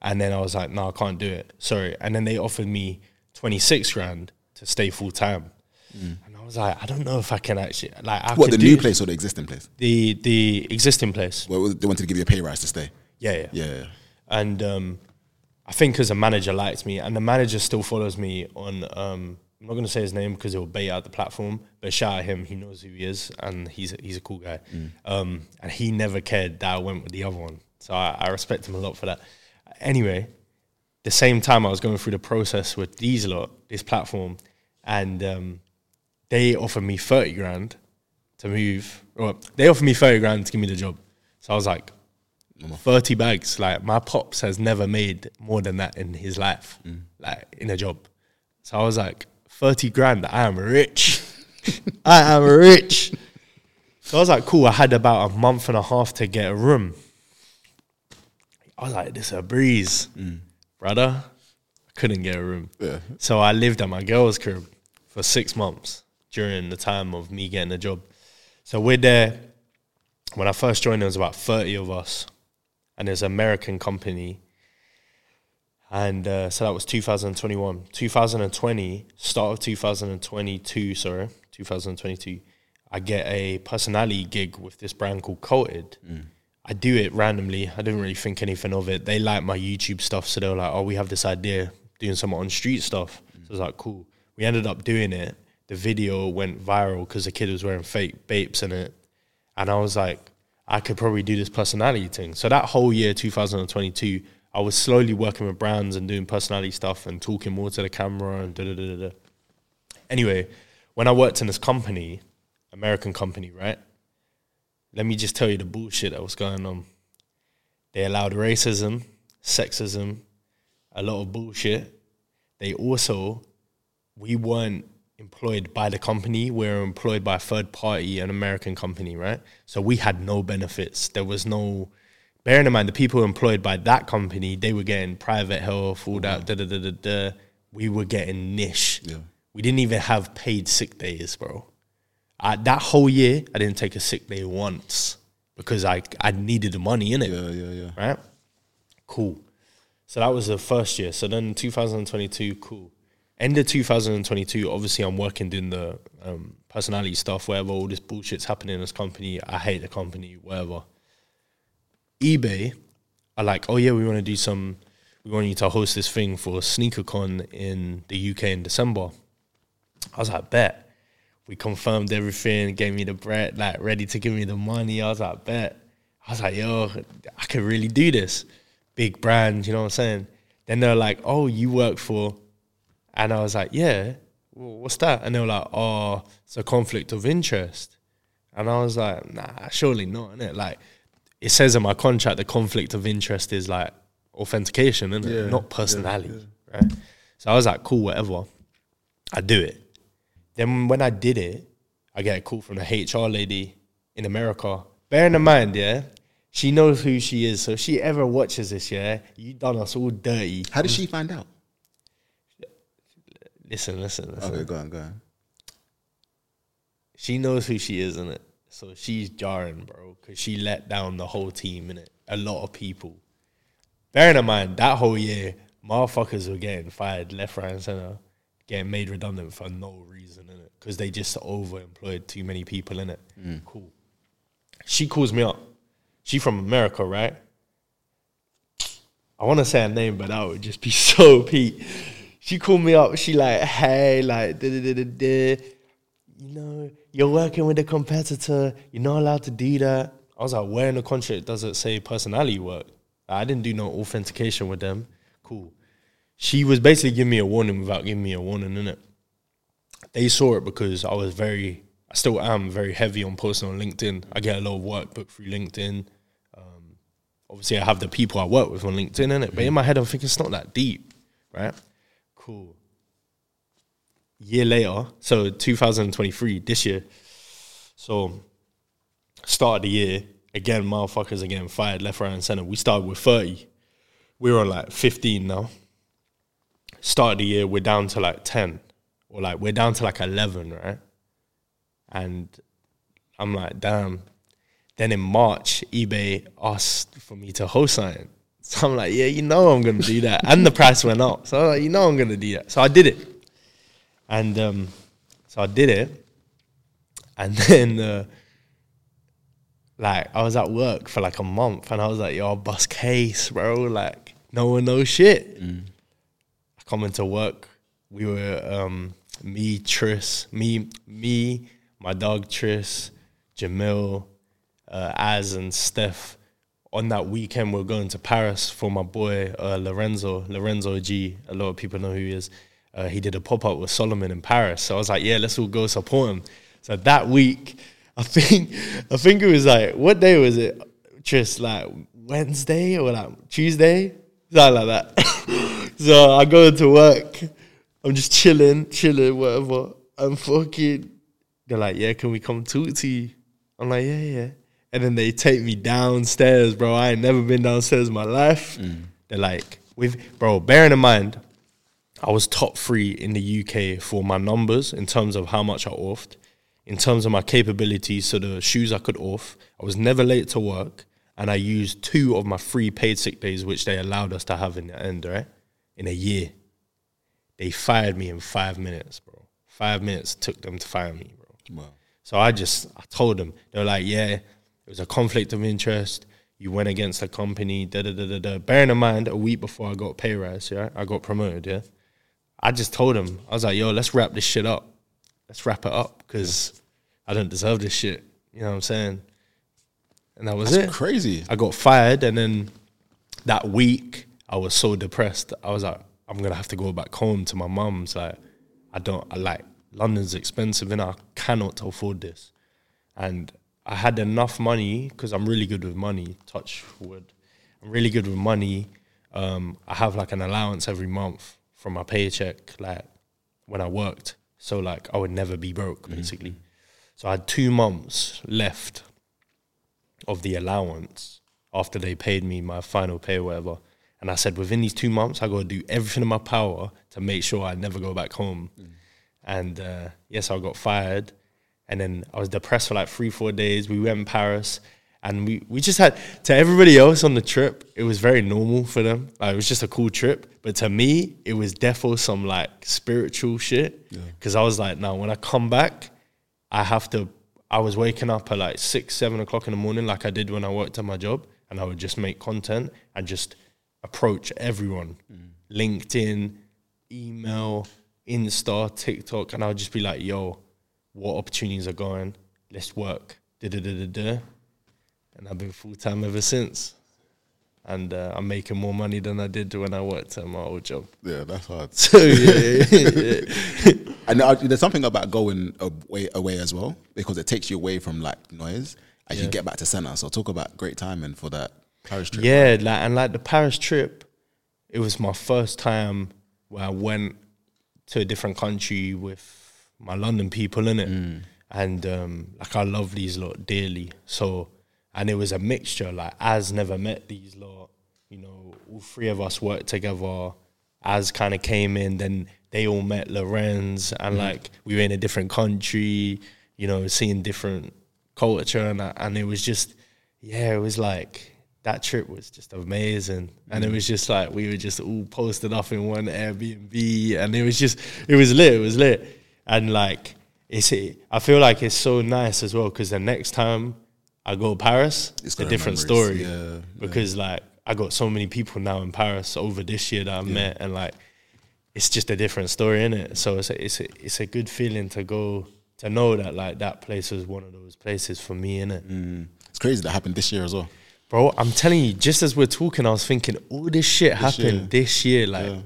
and then I was like, "No, I can't do it. Sorry." And then they offered me 26 grand to stay full time, and I was like, "I don't know if I can actually like." I What the new place or the existing place? The the existing place. Well, they wanted to give you a pay rise to stay. Yeah, yeah. Yeah. yeah. and um, I think because a manager liked me, and the manager still follows me on. Um, I'm not gonna say his name because it will bait out the platform, but shout out him. He knows who he is, and he's a, he's a cool guy. Um, and he never cared that I went with the other one, so I, I respect him a lot for that. Anyway, the same time I was going through the process with these lot, this platform, and um, they offered me thirty grand to move. Or they offered me thirty grand to give me the job. So I was like, thirty bags. Like my pops has never made more than that in his life, like in a job. So I was like, thirty grand. I am rich. I am rich. So I was like, cool. I had about a month and a half to get a room. I was like, this is a breeze, mm. brother. I couldn't get a room. Yeah. So I lived at my girl's crib for six months during the time of me getting a job. So we're there. When I first joined, there was about 30 of us. And there's an American company. And uh, so that was 2021. 2020, start of 2022, sorry, 2022, I get a personality gig with this brand called Coated. I do it randomly. I didn't really think anything of it. They like my YouTube stuff, so they were like, "Oh, we have this idea doing some on street stuff." So I was like, "Cool." We ended up doing it. The video went viral because the kid was wearing fake Bapes in it, and I was like, "I could probably do this personality thing." So that whole year, 2022, I was slowly working with brands and doing personality stuff and talking more to the camera and da da da da. Anyway, when I worked in this company, American company, right? let me just tell you the bullshit that was going on. They allowed racism, sexism, a lot of bullshit. They also, we weren't employed by the company, we were employed by a third party, an American company, right? So we had no benefits. There was no, bearing in mind, the people employed by that company, they were getting private health, all that, da da da da da. We were getting niche. Yeah. We didn't even have paid sick days, bro. I, that whole year, I didn't take a sick day once because I I needed the money in it, Yeah, yeah, yeah. right? Cool. So that was the first year. So then 2022, cool. End of 2022, obviously I'm working doing the um, personality stuff, whatever, all this bullshit's happening in this company. I hate the company, whatever. eBay are like, oh yeah, we want to do some, we want you to host this thing for SneakerCon in the UK in December. I was like, bet. We confirmed everything, gave me the bread, like ready to give me the money. I was like, bet. I was like, yo, I could really do this. Big brand, you know what I'm saying? Then they're like, oh, you work for, and I was like, yeah, well, what's that? And they were like, oh, it's a conflict of interest. And I was like, nah, surely not, innit? Like, it says in my contract the conflict of interest is like authentication, innit? Yeah, not personality, right? So I was like, cool, whatever. I do it. Then when I did it, I get a call from the HR lady in America. Bearing in mind, yeah, she knows who she is. So if she ever watches this, yeah, you done us all dirty. How did she find out? Listen, listen, listen. Okay, go on, go on. She knows who she is, innit? So she's jarring, bro, because she let down the whole team, innit? A lot of people. Bearing in mind, that whole year, motherfuckers were getting fired left, right, and center, getting made redundant for no reason, innit? Because they just overemployed too many people, innit? Mm. Cool. She calls me up. She from America, right? I want to say her name, but that would just be so Pete. She called me up. She like, hey, like, da da da da da. You know, you're working with a competitor. You're not allowed to do that. I was like, where in the contract does it say personality work? I didn't do no authentication with them. Cool. She was basically giving me a warning without giving me a warning, innit? They saw it because I was very, I still am very heavy on posting on LinkedIn. I get a lot of work booked through LinkedIn. Um, obviously, I have the people I work with on LinkedIn, innit? But in my head, I'm thinking it's not that deep, right? Cool. Year later, so 2023, this year. So, start of the year, again, motherfuckers are getting fired left, right, and center. We started with 30. We're on like 15 now. Start of the year, we're down to like 10. Or like, we're down to like 11, right? And I'm like, damn. Then in March, eBay asked for me to host something. So I'm like, yeah, you know I'm gonna do that. And the price went up. So like, you know I'm gonna do that. So I did it. And um, so I did it. And then uh, like I was at work for like a month and I was like, yo, I'll bust case, bro. Like no one knows shit. I come into work. We were um, me, Tris, me, me, my dog Tris, Jamil, uh, Az, and Steph. On that weekend, we are going to Paris for my boy uh, Lorenzo, Lorenzo G. A lot of people know who he is. Uh, he did a pop up with Salomon in Paris, so I was like, "Yeah, let's all go support him." So that week, I think, I think it was like, what day was it? Just like Wednesday or like Tuesday, something like that. so I go to work. I'm just chilling, chilling, whatever. I'm fucking. They're like, yeah, can we come talk to you? I'm like, yeah, yeah. And then they take me downstairs, bro. I ain't never been downstairs in my life. They're like, with bro, bearing in mind, I was top three in the UK for my numbers in terms of how much I offed, in terms of my capabilities, so the shoes I could off. I was never late to work, and I used two of my free paid sick days, which they allowed us to have in the end, right? In a year. They fired me in five minutes, bro. Five minutes took them to fire me, bro. Wow. So I just I told them they were like, yeah, it was a conflict of interest. You went against the company. Da da da da da. Bearing in mind, a week before I got pay rise, yeah, I got promoted. Yeah, I just told him, I was like, yo, let's wrap this shit up. Let's wrap it up because I don't deserve this shit. You know what I'm saying? And that was That's it. crazy. I got fired, and then that week I was so depressed. I was like, I'm gonna have to go back home to my mum's. Like, I don't. I like London's expensive, and I cannot afford this. And I had enough money because I'm really good with money. Touch wood. I'm really good with money. Um, I have like an allowance every month from my paycheck, like when I worked. So like I would never be broke, basically. So I had two months left of the allowance after they paid me my final pay, or whatever. And I said, within these two months, I got to do everything in my power to make sure I never go back home. And uh, yes, I got fired. And then I was depressed for like three, four days. We went in Paris and we, we just had, to everybody else on the trip, it was very normal for them. Like, it was just a cool trip. But to me, it was defo some like spiritual shit. Because I was like, no, when I come back, I have to. I was waking up at like six, seven o'clock in the morning, like I did when I worked at my job, and I would just make content and just approach everyone, mm. LinkedIn, email, Insta, TikTok, and I would just be like, "Yo, what opportunities are going? Let's work." Da da da da da. And I've been full time ever since, and uh, I'm making more money than I did when I worked at my old job. Yeah, that's hard. So yeah, yeah. And uh, there's something about going away, away as well because it takes you away from like noise as you get back to center. So talk about great timing for that Paris trip. Yeah, like and like the Paris trip, it was my first time where I went to a different country with my London people in it, and um, like I love these lot dearly. So, and it was a mixture. Like as never met these lot, you know, all three of us worked together. As kind of came in, then they all met Lorenz, and mm. like we were in a different country, you know, seeing different culture, and and it was just, yeah, it was like that trip was just amazing, and it mm. was just like we were just all posted up in one Airbnb, and it was just, it was lit, it was lit, and like it's, I feel like it's so nice as well because the next time I go to Paris, It's a different story, yeah, because like I got so many people now in Paris over this year that I've met, and like it's just a different story in it. So it's a, it's a, it's a good feeling to go to know that like that place was one of those places for me in it. Mm. It's crazy that happened this year as well. Bro, I'm telling you, just as we're talking, I was thinking all this shit happened year. this year, like, Yeah.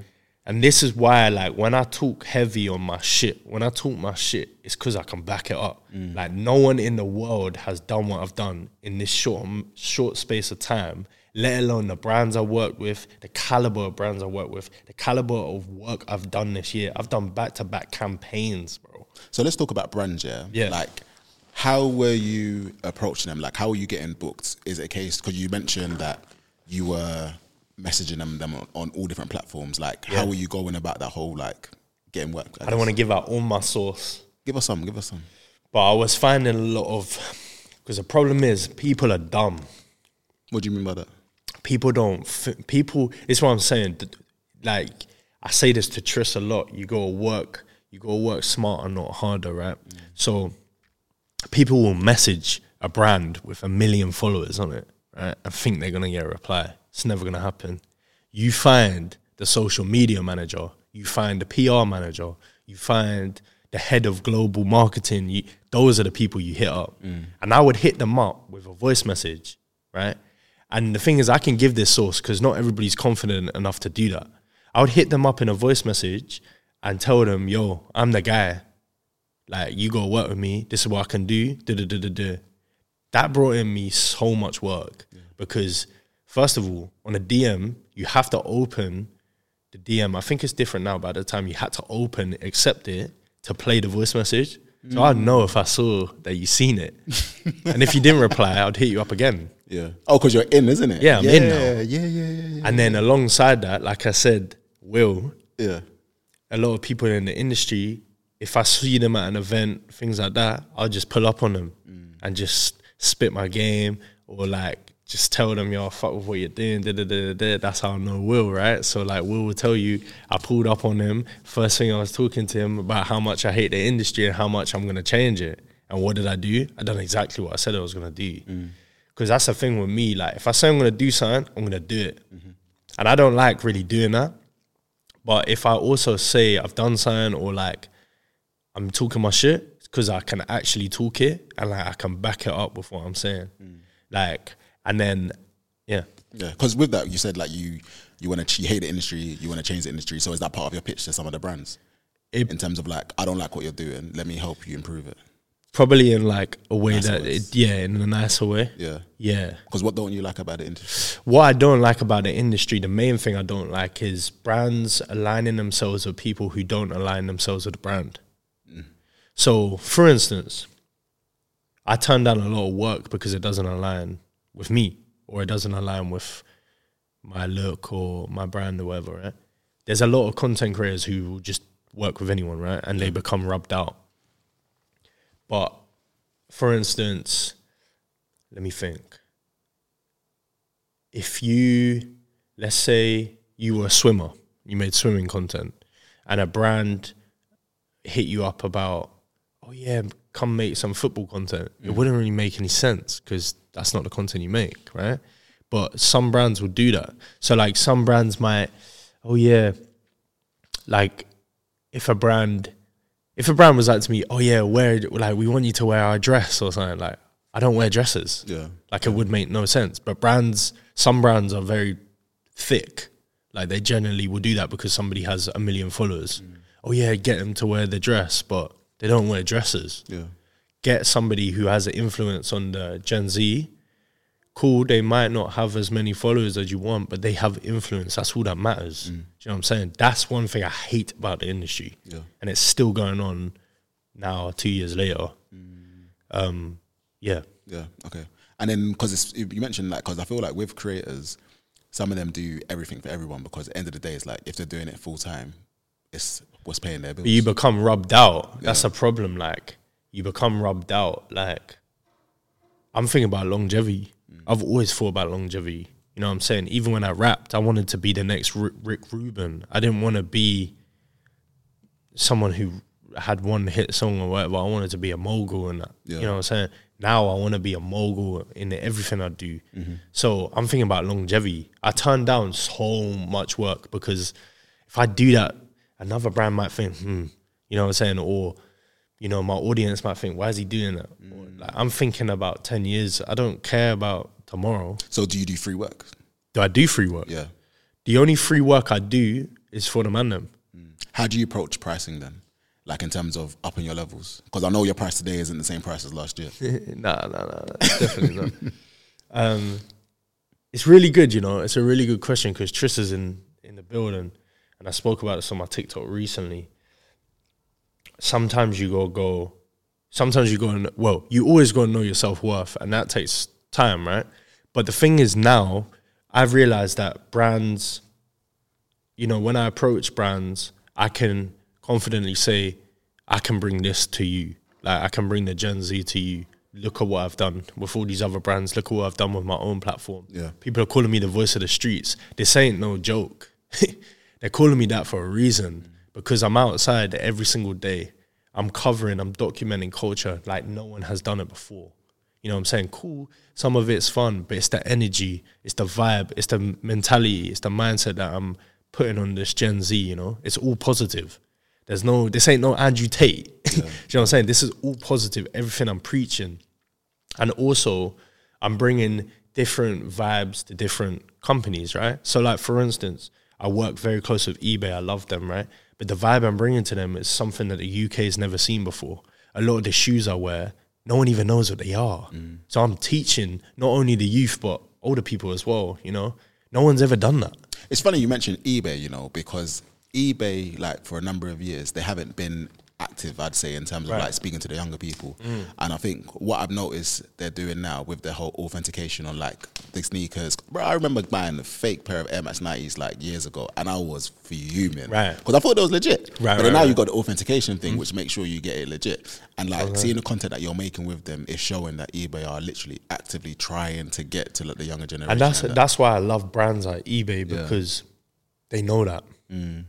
And this is why, like, when I talk heavy on my shit, when I talk my shit, it's because I can back it up. Mm. Like, no one in the world has done what I've done in this short, short space of time. Let alone the brands I worked with, the caliber of brands I work with, the caliber of work I've done this year. I've done back to back campaigns, bro. So let's talk about brands, yeah. Yeah. Like, how were you approaching them? Like, how were you getting booked? Is it a case because you mentioned that you were messaging them them on, on all different platforms? Like, how Yeah. were you going about that whole like getting work? I don't want to give out all my source. give us some. Give us some. But I was finding a lot of because the problem is people are dumb. What do you mean by that? People don't. F- people. It's what I'm saying. Like I say this to Tris a lot. You go work. You go work smarter, not harder, right? Mm. So people will message a brand with a million followers on it, right, and think they're gonna get a reply. It's never gonna happen. You find the social media manager, you find the PR manager, you find the head of global marketing. You, those are the people you hit up. Mm. And I would hit them up with a voice message, right? And the thing is, I can give this source because not everybody's confident enough to do that. I would hit them up in a voice message and tell them, yo, I'm the guy. Like, you go work with me. This is what I can do. Da, da, da. That brought in me so much work because, first of all, on a DM, you have to open the DM. I think it's different now, but at the time, you had to open, accept it to play the voice message. So I'd know if I saw that you seen it. and if you didn't reply, I'd hit you up again. Yeah. Oh, because you're in, isn't it? Yeah, I'm yeah, in now. Yeah, yeah, yeah, yeah. And then alongside that, like I said, Will, Yeah. a lot of people in the industry, if I see them at an event, things like that, I'll just pull up on them mm. and just spit my game or like just tell them, yo, fuck with what you're doing. Da, da, da, da. That's how I know Will, right? So like Will will tell you, I pulled up on him. First thing I was talking to him about how much I hate the industry and how much I'm gonna change it. And what did I do? I done exactly what I said I was gonna do. Mm. Because that's the thing with me. Like if I say I'm gonna do something, I'm gonna do it. Mm-hmm. And I don't like really doing that. But if I also say I've done something or like I'm talking my shit, because I can actually talk it and like I can back it up with what I'm saying. Mm. Like, and then, yeah. Yeah. Because with that, you said like you you want to you hate the industry, you want to change the industry. So is that part of your pitch to some of the brands? It- in terms of like, I don't like what you're doing. Let me help you improve it. Probably in like a way Nicer that, ways. it, yeah, in a nicer way. Yeah. Yeah. Because what don't you like about the industry? What I don't like about the industry, the main thing I don't like is brands aligning themselves with people who don't align themselves with the brand. Mm. So, for instance, I turn down a lot of work because it doesn't align with me or it doesn't align with my look or my brand or whatever, right? There's a lot of content creators who will just work with anyone, right? And they become rubbed out. But for instance, let me think if you let's say you were a swimmer you made swimming content and a brand hit you up about oh yeah come make some football content it mm. wouldn't really make any sense because that's not the content you make right but some brands will do that so like some brands might oh yeah like if a brand if a brand was like to me oh yeah wear like we want you to wear our dress or something like i don't wear dresses Yeah. like it would make no sense. But brands, some brands are very thick. Like they generally will do that because somebody has a million followers. Mm. Oh yeah, get them to wear the dress, but they don't wear dresses. Yeah. Get somebody who has an influence on the Gen Z. Cool, they might not have as many followers as you want, but they have influence. That's all that matters. Do you know what I'm saying? That's one thing I hate about the industry. Yeah. And it's still going on now, two years later. Um, yeah. Yeah. Okay. And then because you mentioned like because I feel like with creators, some of them do everything for everyone because at the end of the day, it's like if they're doing it full time, it's what's paying their bills. But you become rubbed out. That's a problem. Like you become rubbed out. Like I'm thinking about longevity. Mm. I've always thought about longevity. You know what I'm saying? Even when I rapped, I wanted to be the next Rick, Rick Rubin. I didn't want to be someone who had one hit song or whatever. I wanted to be a mogul and that. Yeah. You know what I'm saying? Now I want to be a mogul in everything I do. Mm-hmm. So I'm thinking about longevity. I turned down so much work because if I do that, another brand might think, hmm, you know what I'm saying? Or, you know, my audience might think, why is he doing that? Or, like, I'm thinking about 10 years. I don't care about tomorrow. so do you do free work? Do I do free work? Yeah. The only free work I do is for the man them. How do you approach pricing then? Like in terms of upping your levels? Because I know your price today isn't the same price as last year. nah, nah, nah, definitely not. Um, it's really good, you know. It's a really good question because Triss is in in the building, and I spoke about this on my TikTok recently. Sometimes you go go, sometimes you go and well, you always go and know your self worth, and that takes time, right? But the thing is now, I've realized that brands, you know, when I approach brands, I can confidently say, I can bring this to you. Like I can bring the Gen Z to you. Look at what I've done with all these other brands. Look at what I've done with my own platform. Yeah. People are calling me the voice of the streets. This ain't no joke. They're calling me that for a reason because I'm outside every single day. I'm covering, I'm documenting culture like no one has done it before. You know what I'm saying? Cool. Some of it's fun, but it's the energy, it's the vibe, it's the mentality, it's the mindset that I'm putting on this Gen Z, you know? It's all positive. There's no, this ain't no Andrew Tate. you know what I'm saying? This is all positive, everything I'm preaching. And also, I'm bringing different vibes to different companies, right? So, like, for instance, I work very close with eBay. I love them, right? But the vibe I'm bringing to them is something that the UK has never seen before. A lot of the shoes I wear, no one even knows what they are. Mm. So I'm teaching not only the youth, but older people as well, you know? No one's ever done that. It's funny you mentioned eBay, you know, because eBay, like for a number of years, they haven't been active, I'd say, in terms of like speaking to the younger people. And I think what I've noticed they're doing now with their whole authentication on like the sneakers. Bro, I remember buying a fake pair of Air Max 90s like years ago and I was fuming. Right. Because I thought it was legit. Right, But then right, now right. you got the authentication thing, which makes sure you get it legit. And like seeing the content that you're making with them is showing that eBay are literally actively trying to get to like, the younger generation. And that's that- that's why I love brands like eBay because they know that. Mm.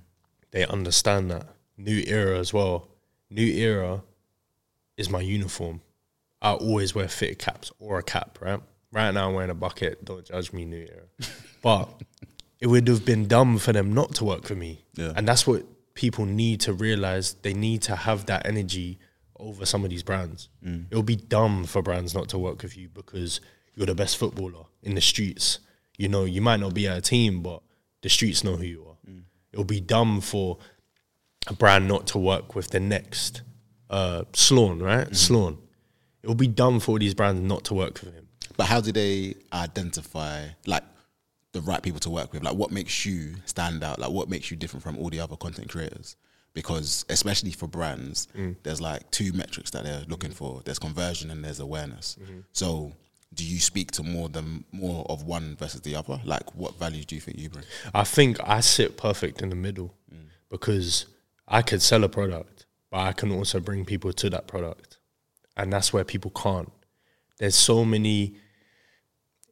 They understand that. New era as well. New era is my uniform. I always wear fitted caps or a cap, right? Right now I'm wearing a bucket. Don't judge me, New era. but it would have been dumb for them not to work for me. Yeah. And that's what people need to realize. They need to have that energy over some of these brands. Mm. It would be dumb for brands not to work with you because you're the best footballer in the streets. You know, you might not be at a team, but the streets know who you are. Mm. It would be dumb for a brand not to work with the next uh, Sloan, right? Mm-hmm. Sloan. It would be dumb for all these brands not to work with him. But how do they identify like the right people to work with? Like what makes you stand out? Like what makes you different from all the other content creators? Because especially for brands, mm. there's like two metrics that they're looking for. There's conversion and there's awareness. Mm-hmm. So do you speak to more than more of one versus the other? Like what value do you think you bring? I think I sit perfect in the middle mm. because I could sell a product, but I can also bring people to that product. And that's where people can't. There's so many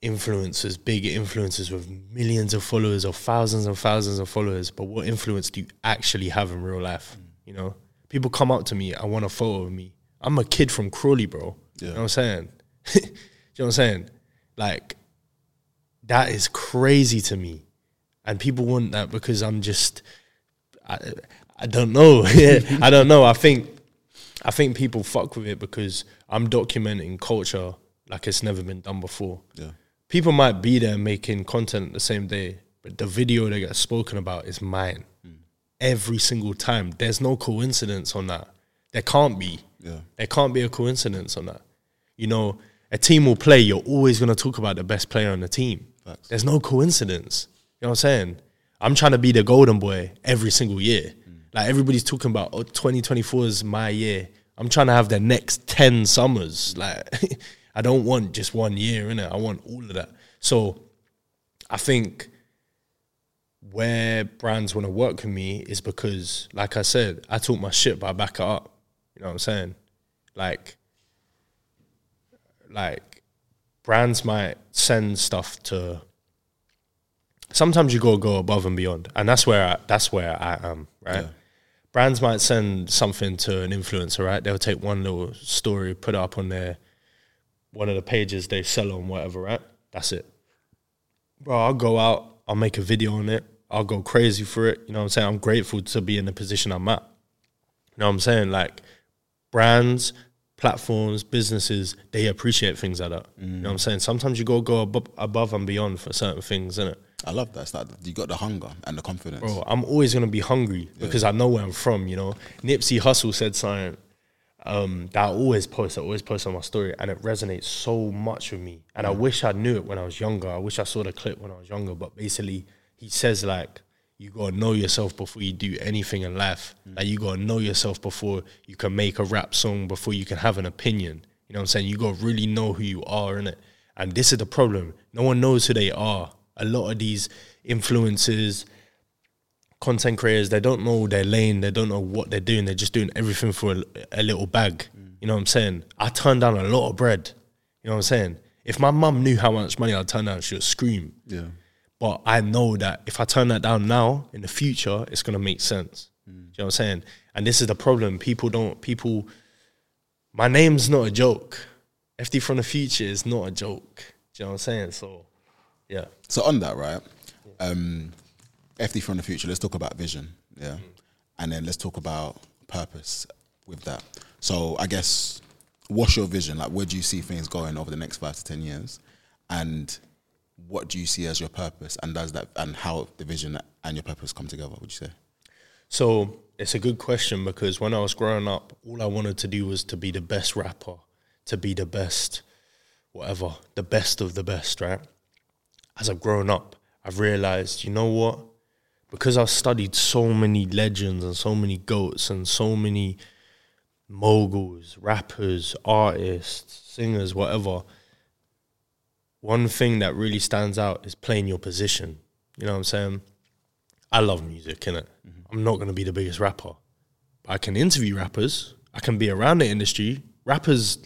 influencers, big influencers with millions of followers or thousands and thousands of followers, but what influence do you actually have in real life? Mm. You know, people come up to me, I want a photo of me. I'm a kid from Crawley, bro. You know what I'm saying? you know what I'm saying? Like, that is crazy to me. And people want that because I'm just, I, I don't know. I don't know. I think, I think people fuck with it because I'm documenting culture like it's never been done before. Yeah. People might be there making content the same day, but the video that gets spoken about is mine. Hmm. Every single time. There's no coincidence on that. There can't be. Yeah. There can't be a coincidence on that. You know, a team will play, you're always going to talk about the best player on the team. Facts. There's no coincidence. You know what I'm saying? I'm trying to be the golden boy every single year. Like everybody's talking about, oh, 2024 is my year. I'm trying to have the next 10 summers. Like, I don't want just one year, innit? I want all of that. So I think where brands want to work with me is because, like I said, I talk my shit, but I back it up. You know what I'm saying? Like, like brands might send stuff to. Sometimes you gotta go above and beyond, and that's where I, that's where I am. Right? Yeah. Brands might send something to an influencer. Right? They'll take one little story, put it up on their one of the pages they sell on, whatever. Right? That's it bro, I'll go out, I'll make a video on it, I'll go crazy for it. You know what I'm saying? I'm grateful to be in the position I'm at. You know what I'm saying? Like brands, platforms, businesses, they appreciate things like that. You know what I'm saying? Sometimes you go go above and beyond for certain things, innit? I love that. It's like you got the hunger and the confidence. Bro, I'm always gonna be hungry because I know where I'm from, you know. Nipsey Hussle said something um, that I always post, I always post on my story, and it resonates so much with me. And I wish I knew it when I was younger. I wish I saw the clip when I was younger. But basically, he says like, you gotta know yourself before you do anything in life. Like you gotta know yourself before you can make a rap song, before you can have an opinion. You know what I'm saying? You gotta really know who you are, innit? And this is the problem. No one knows who they are. A lot of these influencers, content creators, they don't know their lane, they don't know what they're doing, they're just doing everything for a, a little bag. Mm. You know what I'm saying? I turned down a lot of bread. You know what I'm saying? If my mum knew how much money I'd turn down, she would scream. Yeah. But I know that if I turn that down now, in the future, it's gonna make sense. Do you know what I'm saying? And this is the problem. People don't people my name's not a joke. FD from the future is not a joke. Do you know what I'm saying? So, yeah. So on that, right? Um, FD from the future. Let's talk about vision, yeah, and then let's talk about purpose with that. So I guess, what's your vision? Like, where do you see things going over the next five to ten years, and what do you see as your purpose? And does that and how the vision and your purpose come together? Would you say? So it's a good question because when I was growing up, all I wanted to do was to be the best rapper, to be the best, whatever, the best of the best, right? As I've grown up, I've realized, you know what? Because I've studied so many legends and so many goats and so many moguls, rappers, artists, singers, whatever, one thing that really stands out is playing your position. You know what I'm saying? I love music, innit? Mm-hmm. I'm not gonna be the biggest rapper. But I can interview rappers. I can be around the industry. Rappers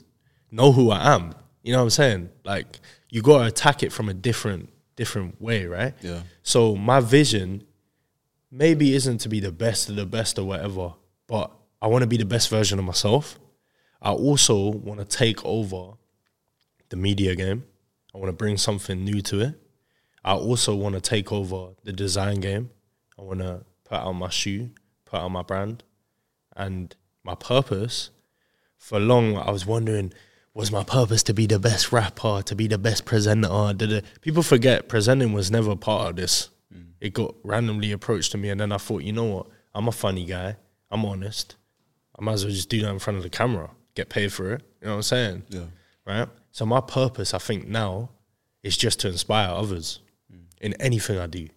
know who I am. You know what I'm saying? Like you gotta attack it from a different different way, right? Yeah. So my vision maybe isn't to be the best of the best or whatever, but I want to be the best version of myself. I also want to take over the media game. I want to bring something new to it. I also want to take over the design game. I want to put out my shoe, put out my brand, and my purpose. For long, I was wondering, was my purpose to be the best rapper, to be the best presenter? People forget presenting was never part of this. Mm. It got randomly approached to me, and then I thought, you know what? I'm a funny guy. I'm honest. I might as well just do that in front of the camera, get paid for it. You know what I'm saying? Yeah. right? So my purpose, I think now, is just to inspire others mm. in anything I do,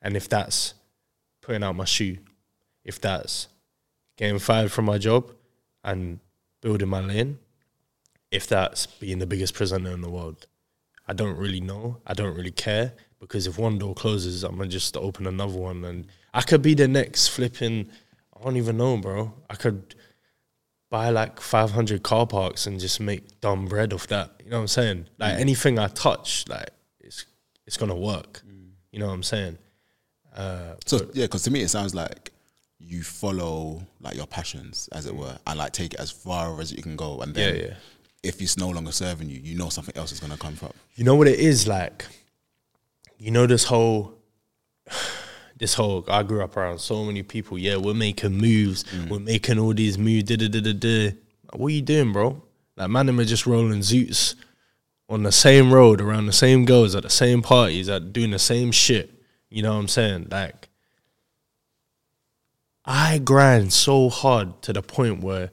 and if that's putting out my shoe, if that's getting fired from my job and building my lane, if that's being the biggest presenter in the world, I don't really know. I don't really care because if one door closes, I'm gonna just open another one, and I could be the next flipping. I don't even know, bro. I could buy like 500 car parks and just make dumb bread off that. You know what I'm saying? Like mm. anything I touch, like it's it's gonna work. Mm. You know what I'm saying? Uh, So yeah, because to me it sounds like you follow like your passions, as it mm. were, and like take it as far as you can go. And then Yeah, yeah. If it's no longer serving you, you know something else is gonna come up. you know what it is like you know this whole this whole i grew up around so many people yeah we're making moves mm. we're making all these moves da, da, da, da, da. what are you doing bro like man them are just rolling zoots on the same road around the same girls at the same parties at doing the same shit you know what i'm saying like i grind so hard to the point where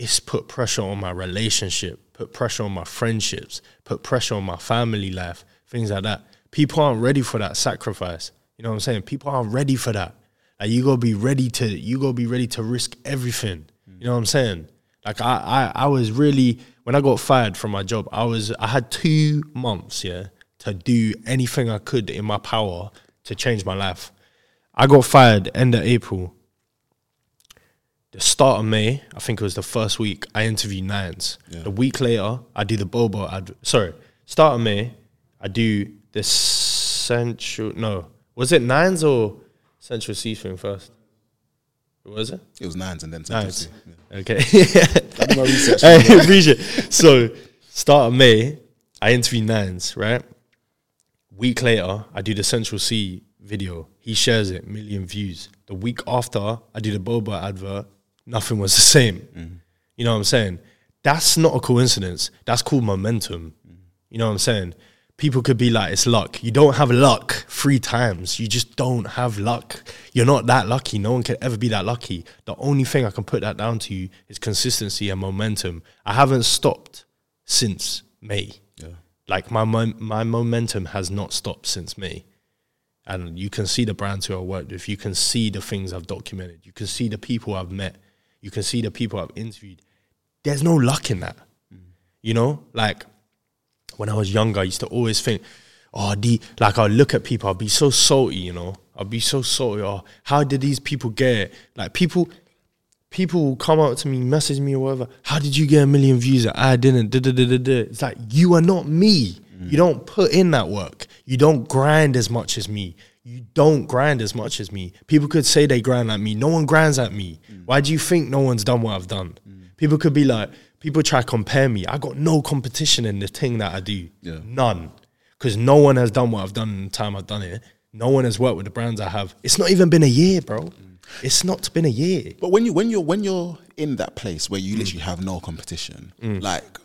it's put pressure on my relationship, put pressure on my friendships, put pressure on my family life, things like that. People aren't ready for that sacrifice. You know what I'm saying? People aren't ready for that. Like you gotta be ready to you gotta be ready to risk everything. You know what I'm saying? Like I, I I was really when I got fired from my job, I was I had two months, yeah, to do anything I could in my power to change my life. I got fired end of April the start of May, I think it was the first week, I interviewed Nines. The week later, I do the Boba ad. Sorry, start of May, I do the Central. No, was it Nines or Central Cee thing first? Was it? It was nines and then Central Cee. Yeah. Okay. I did my research. I appreciate. So start of May, I interview Nines, right? Week later, I do the Central Cee video. He shares it, million views. The week after, I do the Boba advert. Nothing was the same. You know what I'm saying? That's not a coincidence. That's called momentum. You know what I'm saying? People could be like, it's luck. You don't have luck three times. You just don't have luck. You're not that lucky. No one can ever be that lucky. The only thing I can put that down to you is consistency and momentum. I haven't stopped since May. Yeah. Like my my momentum has not stopped since May. And you can see the brands who I worked with. You can see the things I've documented. You can see the people I've met. You can see the people I've interviewed. There's no luck in that. You know, like when I was younger, I used to always think, oh, the like I'll look at people, I'll be so salty, you know, I'll be so salty. Oh, how did these people get it? Like people, people will come up to me, message me or whatever. How did you get a million views? I didn't. Da, da, da, da, da. It's like you are not me. You don't put in that work. You don't grind as much as me. You don't grind as much as me. People could say they grind like me. No one grinds at me. Why do you think no one's done what I've done? People could be like, people try to compare me. I got no competition in the thing that I do. Yeah. None. Because no one has done what I've done in the time I've done it. No one has worked with the brands I have. It's not even been a year, bro. It's not been a year. But when you when you're when you're in that place where you literally have no competition, mm. like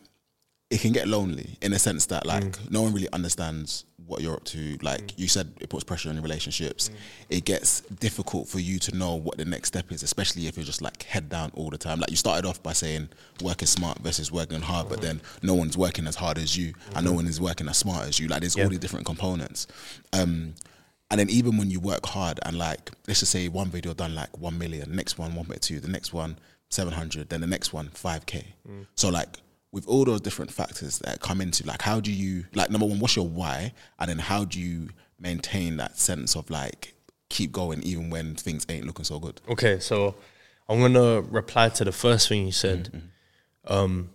it can get lonely in a sense that like mm. no one really understands what you're up to. Like mm. you said, it puts pressure on your relationships. Mm. It gets difficult for you to know what the next step is, especially if you're just like head down all the time. Like you started off by saying working smart versus working hard, but mm-hmm. then no one's working as hard as you, and no mm-hmm. one is working as smart as you. Like there's all these different components. Um, and then even when you work hard and like let's just say one video done like one million, next one one point two, the next one seven hundred, then the next one five k. So like with all those different factors that come into like how do you like number one, what's your why, and then how do you maintain that sense of like keep going even when things ain't looking so good? Okay, so I'm gonna reply to the first thing you said. Um,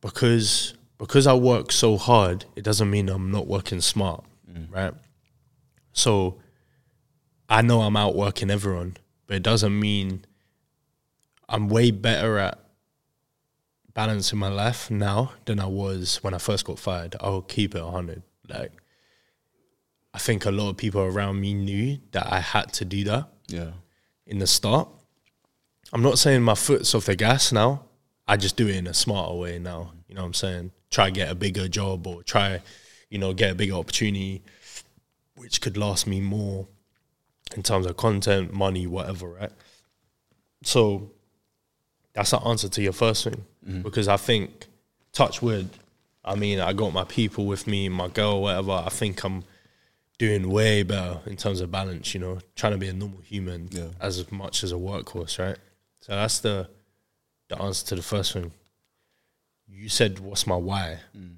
because because I work so hard, it doesn't mean I'm not working smart, right? So I know I'm outworking everyone, but it doesn't mean I'm way better at balancing my life now than I was when I first got fired. I'll keep it 100. Like, I think a lot of people around me knew that I had to do that Yeah. in the start. I'm not saying my foot's off the gas now. I just do it in a smarter way now. You know what I'm saying? Try get a bigger job or try, you know, get a bigger opportunity, which could last me more in terms of content, money, whatever, right? So that's the answer to your first thing. Mm-hmm. Because I think, touch wood, I mean, I got my people with me, my girl, whatever. I think I'm doing way better in terms of balance, you know, trying to be a normal human Yeah. as much as a workhorse, right? So that's the the answer to the first thing. You said, "What's my why?" Mm.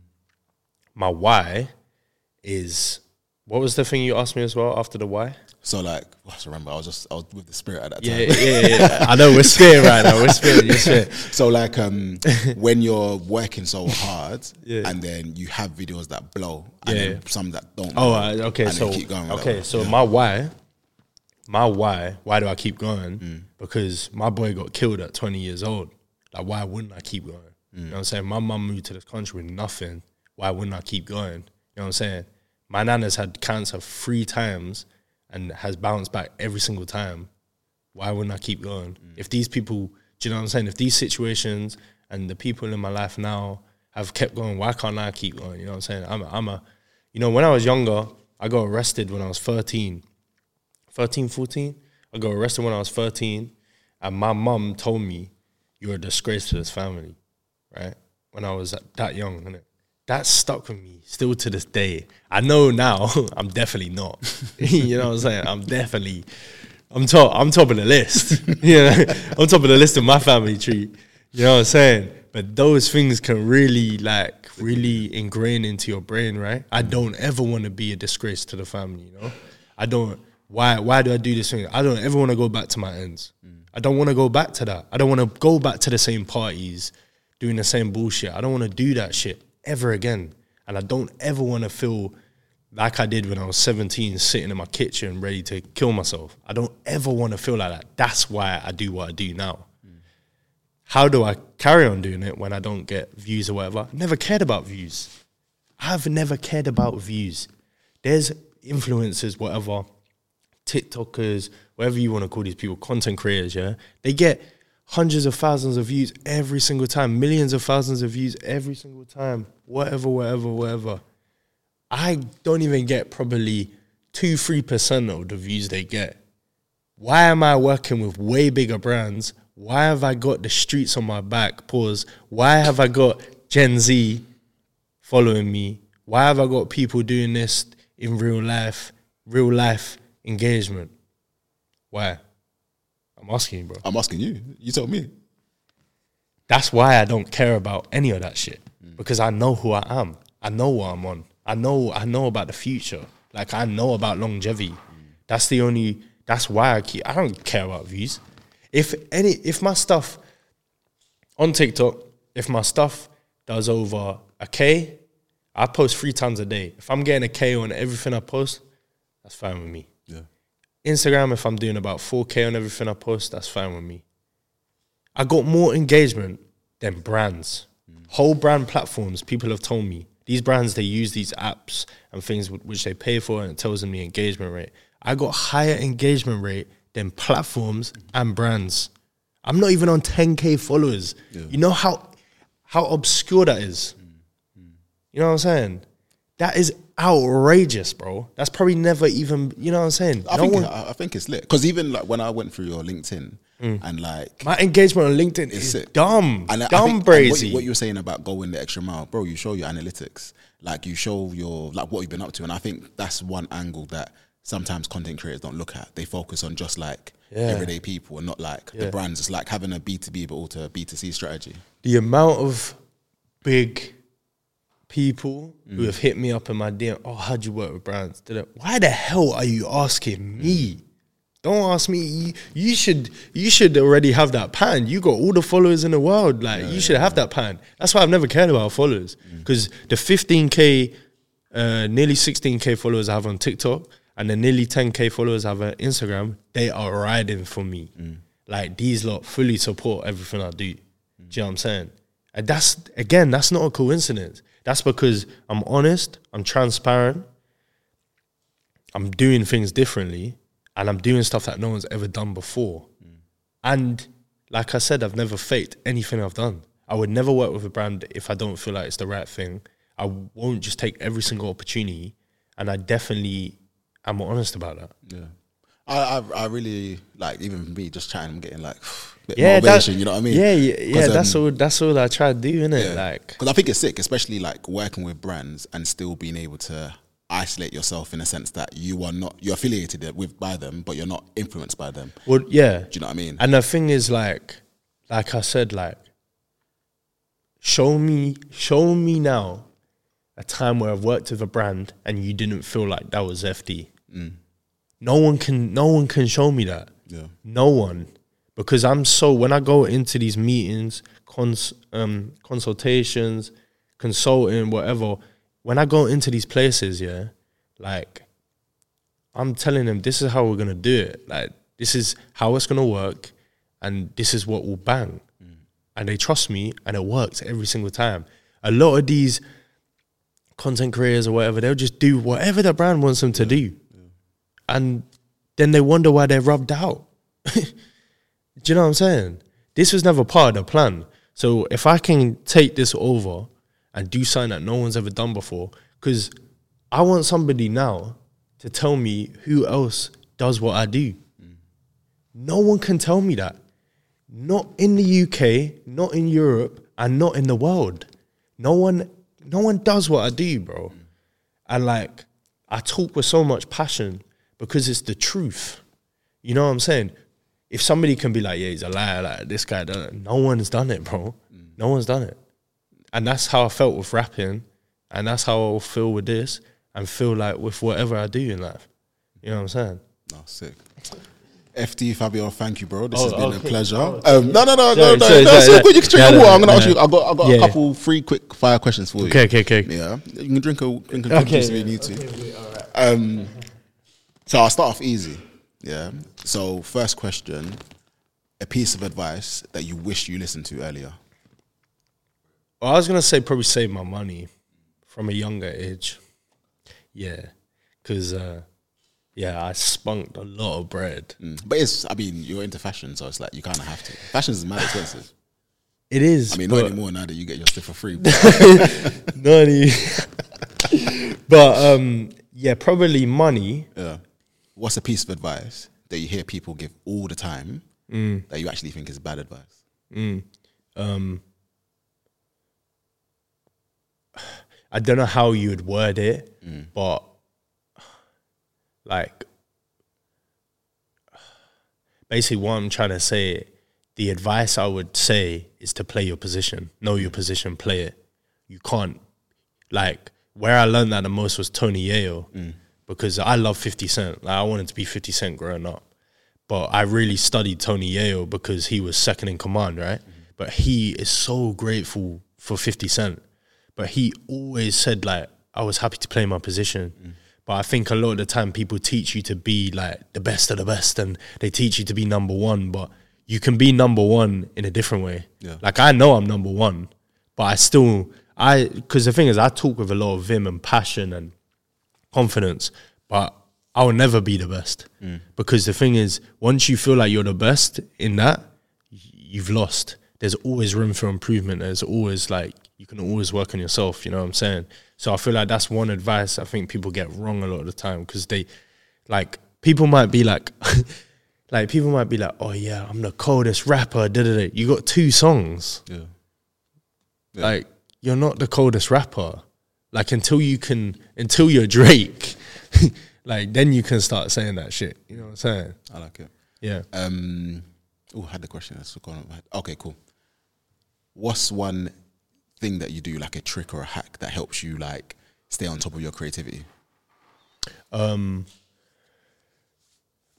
My why is what was the thing you asked me as well after the why? So like, I just remember I was just I was with the spirit at that time. yeah, yeah. yeah. I know we're spitting right now. We're spitting. You're spitting. So like um when you're working so hard Yeah. and then you have videos that blow and Yeah, then some that don't Oh, blow, uh, okay. and So keep going okay. So Yeah. my why, my why, why do I keep going? Mm. Because my boy got killed at 20 years old. Like, why wouldn't I keep going? You know what I'm saying? My mum moved to this country with nothing. Why wouldn't I keep going? You know what I'm saying? My nana's had cancer three times and has bounced back every single time. Why wouldn't I keep going? Mm. If these people, do you know what I'm saying? If these situations and the people in my life now have kept going, why can't I keep going? You know what I'm saying? I'm a, I'm a you know, when I was younger, I got arrested when I was 13. 13, 14. I got arrested when I was 13. And my mum told me, You're a disgrace to this family, right? When I was that young, innit? That stuck with me still to this day. I know now I'm definitely not. you know what I'm saying? I'm definitely, I'm top, I'm top of the list. you know, I'm top of the list of my family tree. You know what I'm saying? But those things can really like really ingrain into your brain, right? I don't ever want to be a disgrace to the family, you know? I don't why why do I do this thing? I don't ever want to go back to my ends. I don't want to go back to that. I don't want to go back to the same parties, doing the same bullshit. I don't want to do that shit ever again. And I don't ever want to feel like I did when I was 17, sitting in my kitchen ready to kill myself. I don't ever want to feel like that. That's why I do what I do now. How do I carry on doing it when I don't get views or whatever? Never cared about views. I've never cared about views. There's influencers, whatever, TikTokers, whatever you want to call these people, content creators, yeah? They get hundreds of thousands of views every single time, millions of thousands of views every single time, whatever, whatever, whatever. I don't even get probably two, three percent of the views they get. Why am I working with way bigger brands? Why have I got the streets on my back? Pause. Why have I got Gen Z following me? Why have I got people doing this in real life, real life engagement? Why? I'm asking you, bro. I'm asking you. You told me. That's why I don't care about any of that shit because I know who I am. I know what I'm on. I know I know about the future. Like I know about longevity. That's the only. That's why I keep. I don't care about views. If any, if my stuff on TikTok, if my stuff does over a K, I post three times a day. If I'm getting a K on everything I post, that's fine with me. Yeah. Instagram, if I'm doing about 4K on everything I post, that's fine with me. I got more engagement than brands. Whole brand platforms, people have told me these brands they use these apps and things wh- which they pay for, and it tells them the engagement rate. I got higher engagement rate than platforms and brands. I'm not even on 10k followers. You know how how obscure that is. Mm. Mm. You know what I'm saying? That is outrageous, bro. That's probably never even. You know what I'm saying? I No think one- I, I think it's lit because even like when I went through your LinkedIn and like my engagement on LinkedIn is sick. dumb, And dumb, think- and what, you- were saying about going the extra mile, bro, you show your analytics, like you show your like what you've been up to, and I think that's one angle that sometimes content creators don't look at. They focus on just like Yeah. everyday people and not like Yeah. the brands. It's like having a B two B but also B two C strategy. the amount of big people who Mm. have hit me up in my DM, oh, how'd you work with brands? Did it- Why the hell are you asking me? Don't ask me. You, you should you should already have that pan. You got all the followers in the world. Like you should have that pan. That's why I've never cared about followers Mm. because the 15k, uh, nearly 16k followers I have on TikTok and the nearly 10k followers I have on Instagram, they are riding for me. Mm. Like these lot fully support everything I do. Do you know what I'm saying? And that's again, that's not a coincidence. That's because I'm honest, I'm transparent, I'm doing things differently, and I'm doing stuff that no one's ever done before. And like I said, I've never faked anything I've done. I would never work with a brand if I don't feel like it's the right thing. I won't just take every single opportunity, and I definitely am honest about that. Yeah. I, I I really like even me just chatting, I'm getting like Yeah, that- motivation. you know what I mean? Yeah, yeah, yeah. 'Cause, That's um, all. That's all I try to do, innit? Yeah. Like, because I think it's sick, especially like working with brands and still being able to isolate yourself in a sense that you are not you're affiliated with by them, but you're not influenced by them. well, yeah. Do you know what I mean? And the thing is, like, like I said, like, show me, show me now a time where I've worked with a brand and you didn't feel like that was FD. No one can, no one can show me that. yeah. No one, because I'm so when I go into these meetings, cons, um, consultations, consulting, whatever. When I go into these places, yeah, like I'm telling them this is how we're gonna do it. Like this is how it's gonna work, and this is what will bang. Mm. And they trust me, and it works every single time. A lot of these content creators or whatever, they'll just do whatever the brand wants them to do, and then they wonder why they're rubbed out. do you know what I'm saying? This was never part of the plan. So if I can take this over and do something that no one's ever done before, because I want somebody now to tell me who else does what I do. No one can tell me that. Not in the UK, not in Europe, and not in the world. No one no one does what I do, bro. And like I talk with so much passion because it's the truth. You know what I'm saying? If somebody can be like, yeah, he's a liar, like this guy no one's done it, bro. No one's done it. And that's how I felt with rapping, and that's how I'll feel with this, and feel like with whatever I do in life. You know what I'm saying? No, sick. FD Fabio, thank you, bro. This Oh, has been okay. a pleasure. Oh, um, no, no, no, no, Sorry, no, sorry, no. sorry, so sorry. good. You can drink Yeah, your no, water. I'm gonna no, ask you. I got, I got Yeah, a yeah. couple free quick fire questions for you. Okay, okay, okay. Yeah, you can drink a drink a Okay, juice if you need to. Um, so I'll start off easy. Yeah. So first question: a piece of advice that you wish you listened to earlier. Well, I was gonna say probably save my money from a younger age. Yeah, because uh, yeah, I spunked a lot of bread. Mm. But it's, I mean, you're into fashion, so it's like you kind of have to. Fashion is mad expensive. It is. I mean, not anymore now that you get your stuff for free. But not any- but um, yeah, probably money. yeah. What's a piece of advice that you hear people give all the time Mm. that you actually think is bad advice? Um, I don't know how you would word it, mm. but like basically what I'm trying to say, the advice I would say is to play your position, know your mm. position, play it. You can't like where I learned that the most was Tony Yayo mm. because I love 50 Cent. Like, I wanted to be 50 Cent growing up. But I really studied Tony Yayo because he was second in command, right? But he is so grateful for 50 Cent. But he always said, like, I was happy to play my position. But I think a lot of the time people teach you to be like the best of the best and they teach you to be number one, but you can be number one in a different way. Yeah. Like I know I'm number one, but I still I because the thing is I talk with a lot of vim and passion and confidence, but I will never be the best mm. because the thing is once you feel like you're the best in that, you've lost. There's always room for improvement. There's always like you can always work on yourself. You know what I'm saying? So I feel like that's one advice I think people get wrong a lot of the time because they like people might be like. Like people might be like, "Oh yeah, I'm the coldest rapper." Da, da, da. You got two songs. Yeah. Yeah. Like you're not the coldest rapper. Like until you can, until you're Drake, like then you can start saying that shit. You know what I'm saying? I like it. Yeah. Um, oh, I had the question. That's gone over my head. Okay, cool. What's one thing that you do, like a trick or a hack, that helps you like stay on top of your creativity? Um,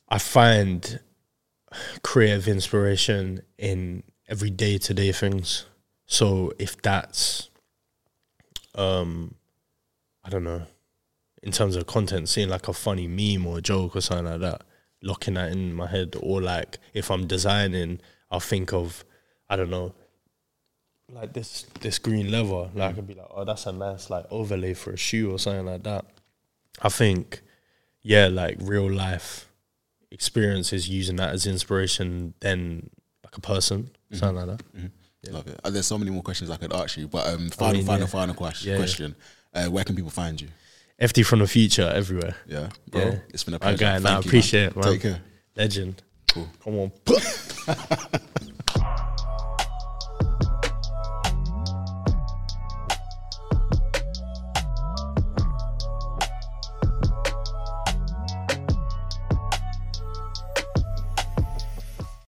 I find creative inspiration in every day to day things. So if that's, um, I don't know, in terms of content, seeing like a funny meme or a joke or something like that, locking that in my head, or like if I'm designing, I'll think of, I don't know, like this this green leather. Like I can be like, oh, that's a nice like overlay for a shoe or something like that. I think, yeah, like real life experiences using that as inspiration, then like a person, something like that. Love it. Uh, There's so many more questions I could ask you, but um, final, mean, final, yeah. final question. Yeah, yeah. question. Uh, where can people find you? FD from the future everywhere. Yeah, bro. Yeah. It's been a My pleasure. guy, nah, I Thank you, appreciate it, man. Take care. Legend. Cool. Come on.